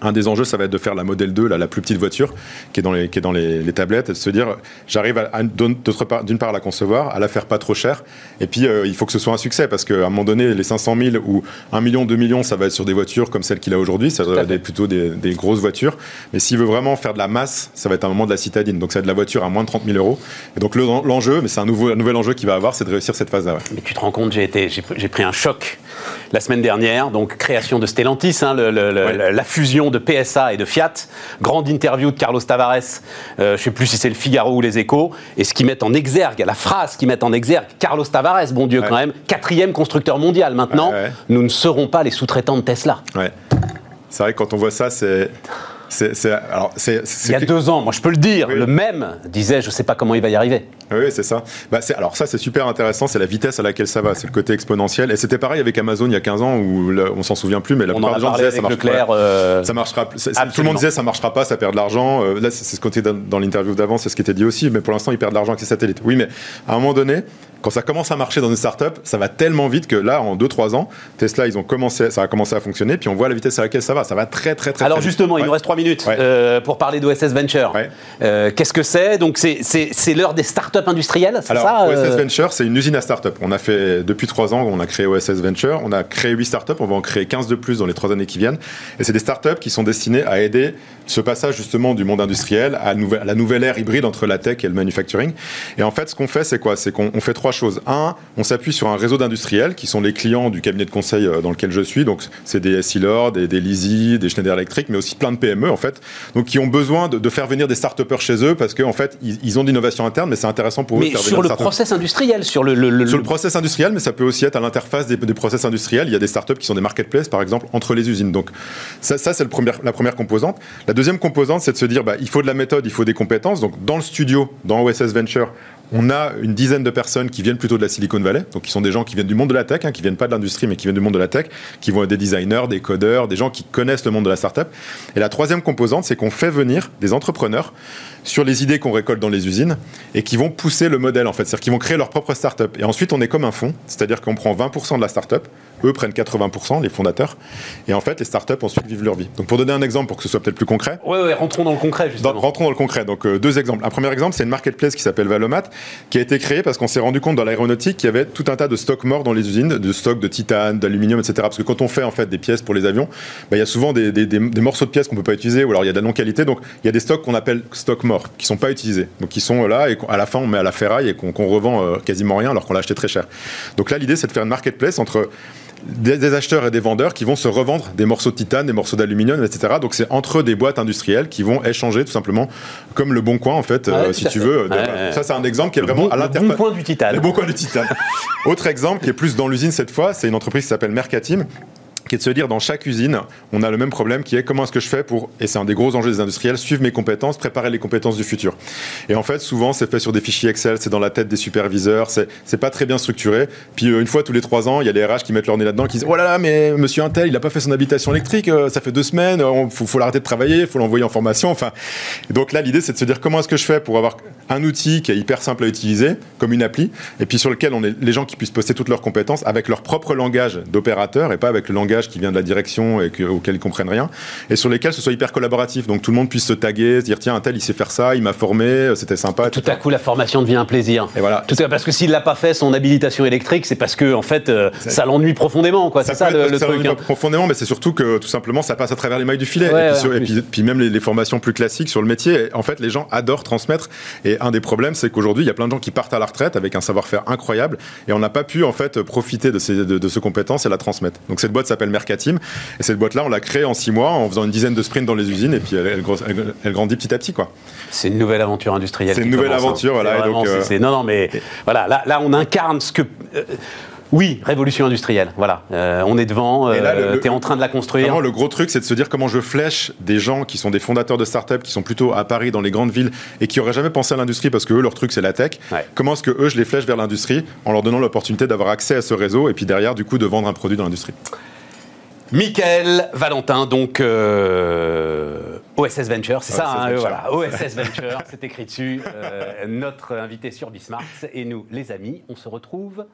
un des enjeux, ça va être de faire la modèle 2, là, la plus petite voiture, qui est dans les, qui est dans les, les tablettes, et de se dire, j'arrive à, à d'une part, part, à la concevoir, à la faire pas trop cher, et puis euh, il faut que ce soit un succès, parce qu'à un moment donné, les 500 000 ou 1 million, 2 millions, ça va être sur des voitures comme celle qu'il a aujourd'hui, ça va être plutôt des, des, grosses voitures, mais s'il veut vraiment faire de la masse, ça va être un moment de la citadine, donc ça va être de la voiture à moins de 30 000 euros, et donc l'enjeu, mais c'est un, nouveau, un nouvel enjeu qu'il va avoir, c'est de réussir cette phase-là. Ouais. Mais tu te rends compte, j'ai pris un choc la semaine dernière, donc création de Stellantis, hein, le, le, ouais. la fusion de PSA et de Fiat, grande interview de Carlos Tavares, euh, je ne sais plus si c'est le Figaro ou les Échos, et ce qu'ils mettent en exergue, la phrase qu'ils mettent en exergue, Carlos Tavares, bon Dieu ouais. quand même, quatrième constructeur mondial maintenant, ouais, nous ne serons pas les sous-traitants de Tesla. C'est vrai que quand on voit ça, c'est... C est, c est, alors, c est, Il y a deux ans, moi je peux le dire, oui. le même disait je ne sais pas comment il va y arriver. Oui, c'est ça. Bah, alors ça, c'est super intéressant, c'est la vitesse à laquelle ça va, c'est le côté exponentiel. Et c'était pareil avec Amazon il y a 15 ans, où on s'en souvient plus, mais la plupart des gens disaient ça Leclerc, euh, ça marchera. Tout le monde disait ça marchera pas, ça perd de l'argent. Euh, là, c'est ce côté dans, dans l'interview d'avant, c'est ce qui était dit aussi, mais pour l'instant, ils perdent de l'argent avec les satellites. Oui, mais à un moment donné, quand ça commence à marcher dans une startup, ça va tellement vite que là, en 2-3 ans, Tesla, ils ont commencé, ça a commencé à fonctionner, puis on voit la vitesse à laquelle ça va. Ça va très, très, très Alors justement, il nous reste 3 minutes euh, pour parler d'OSS Venture. Euh, qu'est-ce que c'est? Donc, c'est l'heure des startups industrielles, c'est ça OSS euh Venture, c'est une usine à startup. On a fait, depuis 3 ans, on a créé OSS Venture. On a créé 8 startups, on va en créer 15 de plus dans les 3 années qui viennent. Et c'est des startups qui sont destinées à aider ce passage justement du monde industriel à, la nouvelle ère hybride entre la tech et le manufacturing. Et en fait, ce qu'on fait, c'est quoi? C'est qu'on fait trois choses. Un, on s'appuie sur un réseau d'industriels qui sont les clients du cabinet de conseil euh, dans lequel je suis. Donc, c'est des Essilor, des, des Lizzie, des Schneider Electric, mais aussi plein de PME, en fait. Donc, qui ont besoin de, faire venir des start chez eux parce qu'en en fait, ils, ont de l'innovation interne, mais c'est intéressant pour eux de faire sur le process industriel, sur le, le, Sur le process industriel, mais ça peut aussi être à l'interface des, des, process industriels. Il y a des startups qui sont des marketplaces, par exemple, entre les usines. Donc, ça, ça c'est la première composante. La deuxième composante, c'est de se dire, bah, il faut de la méthode, il faut des compétences. Donc, dans le studio, dans OSS Venture, on a une dizaine de personnes qui viennent plutôt de la Silicon Valley, donc qui sont des gens qui viennent du monde de la tech, hein, qui viennent pas de l'industrie, mais qui viennent du monde de la tech, qui vont être des designers, des codeurs, des gens qui connaissent le monde de la startup. Et la troisième composante, c'est qu'on fait venir des entrepreneurs sur les idées qu'on récolte dans les usines et qui vont pousser le modèle en fait, c'est-à-dire qu'ils vont créer leur propre startup. Et ensuite, on est comme un fonds, c'est-à-dire qu'on prend 20% de la startup, eux prennent 80%, les fondateurs, et en fait, les startups ensuite vivent leur vie. Donc, pour donner un exemple, pour que ce soit peut-être plus concret. Ouais, rentrons dans le concret justement. rentrons dans le concret. Donc, euh, deux exemples. Un premier exemple, c'est une marketplace qui s'appelle Valomat, qui a été créée parce qu'on s'est rendu compte dans l'aéronautique qu'il y avait tout un tas de stocks morts dans les usines, de stocks de titane, d'aluminium, etc. Parce que quand on fait en fait des pièces pour les avions, bah, il y a souvent des, des, des morceaux de pièces qu'on peut pas utiliser, ou alors il y a de la non qualité. Donc, il y a des stocks qu'on appelle stocks morts, qui sont pas utilisés donc ils sont là et à la fin on met à la ferraille et qu'on revend euh, quasiment rien alors qu'on l'a acheté très cher. Donc là l'idée c'est de faire une marketplace entre des, acheteurs et des vendeurs qui vont se revendre des morceaux de titane, des morceaux d'aluminium, etc. Donc c'est entre des boîtes industrielles qui vont échanger tout simplement comme le bon coin en fait, euh, si tu veux. ça c'est un exemple qui est vraiment à l'interface. Le bon coin du titane. Le bon coin du titane. Autre exemple qui est plus dans l'usine cette fois, c'est une entreprise qui s'appelle Mercatim qui est de se dire dans chaque usine, on a le même problème qui est comment est-ce que je fais pour, et c'est un des gros enjeux des industriels, suivre mes compétences, préparer les compétences du futur. Et en fait, souvent, c'est fait sur des fichiers Excel, c'est dans la tête des superviseurs, c'est pas très bien structuré. Puis euh, une fois tous les trois ans, il y a les RH qui mettent leur nez là-dedans, qui disent Oh là là, mais monsieur Intel, il a pas fait son habitation électrique, euh, ça fait deux semaines, il euh, faut, faut l'arrêter de travailler, il faut l'envoyer en formation. Enfin, donc là, l'idée, c'est de se dire comment est-ce que je fais pour avoir un outil qui est hyper simple à utiliser, comme une appli, et puis sur lequel on est les gens qui puissent poster toutes leurs compétences avec leur propre langage d'opérateur et pas avec le langage qui vient de la direction et auquel ils comprennent rien, et sur lesquels ce soit hyper collaboratif. Donc tout le monde puisse se taguer, se dire tiens, un tel il sait faire ça, il m'a formé, c'était sympa. Tout à coup, la formation devient un plaisir. Et voilà. Tout à, parce que s'il l'a pas fait son habilitation électrique, c'est parce que en fait, euh, ça l'ennuie profondément, quoi. C'est ça, le, ça truc. Hein. Profondément, mais c'est surtout que tout simplement, ça passe à travers les mailles du filet. et, puis, puis, même les, les, formations plus classiques sur le métier. En fait, les gens adorent transmettre. Et un des problèmes, c'est qu'aujourd'hui, il y a plein de gens qui partent à la retraite avec un savoir-faire incroyable et on n'a pas pu en fait profiter de ces, de, ce compétence et la transmettre. Donc cette boîte s'appelle Mercatim et cette boîte-là, on l'a créée en six mois en faisant une dizaine de sprints dans les usines et puis elle, elle, grandit petit à petit quoi. C'est une nouvelle aventure industrielle. C'est une nouvelle hein. aventure, voilà. donc, euh, non, non, mais voilà, là, là, on incarne ce que. Euh, oui, révolution industrielle. Voilà, euh, on est devant. Euh, tu es en train de la construire. le gros truc, c'est de se dire comment je flèche des gens qui sont des fondateurs de start-up, qui sont plutôt à Paris, dans les grandes villes, et qui auraient jamais pensé à l'industrie parce que eux, leur truc, c'est la tech. Comment est-ce que eux, je les flèche vers l'industrie en leur donnant l'opportunité d'avoir accès à ce réseau et puis derrière, du coup, de vendre un produit dans l'industrie? Michael Valentin, donc euh, OSS Venture, c'est ça, hein, voilà, OSS Venture, c'est écrit dessus, notre invité sur Bismarck. Et nous, les amis, on se retrouve.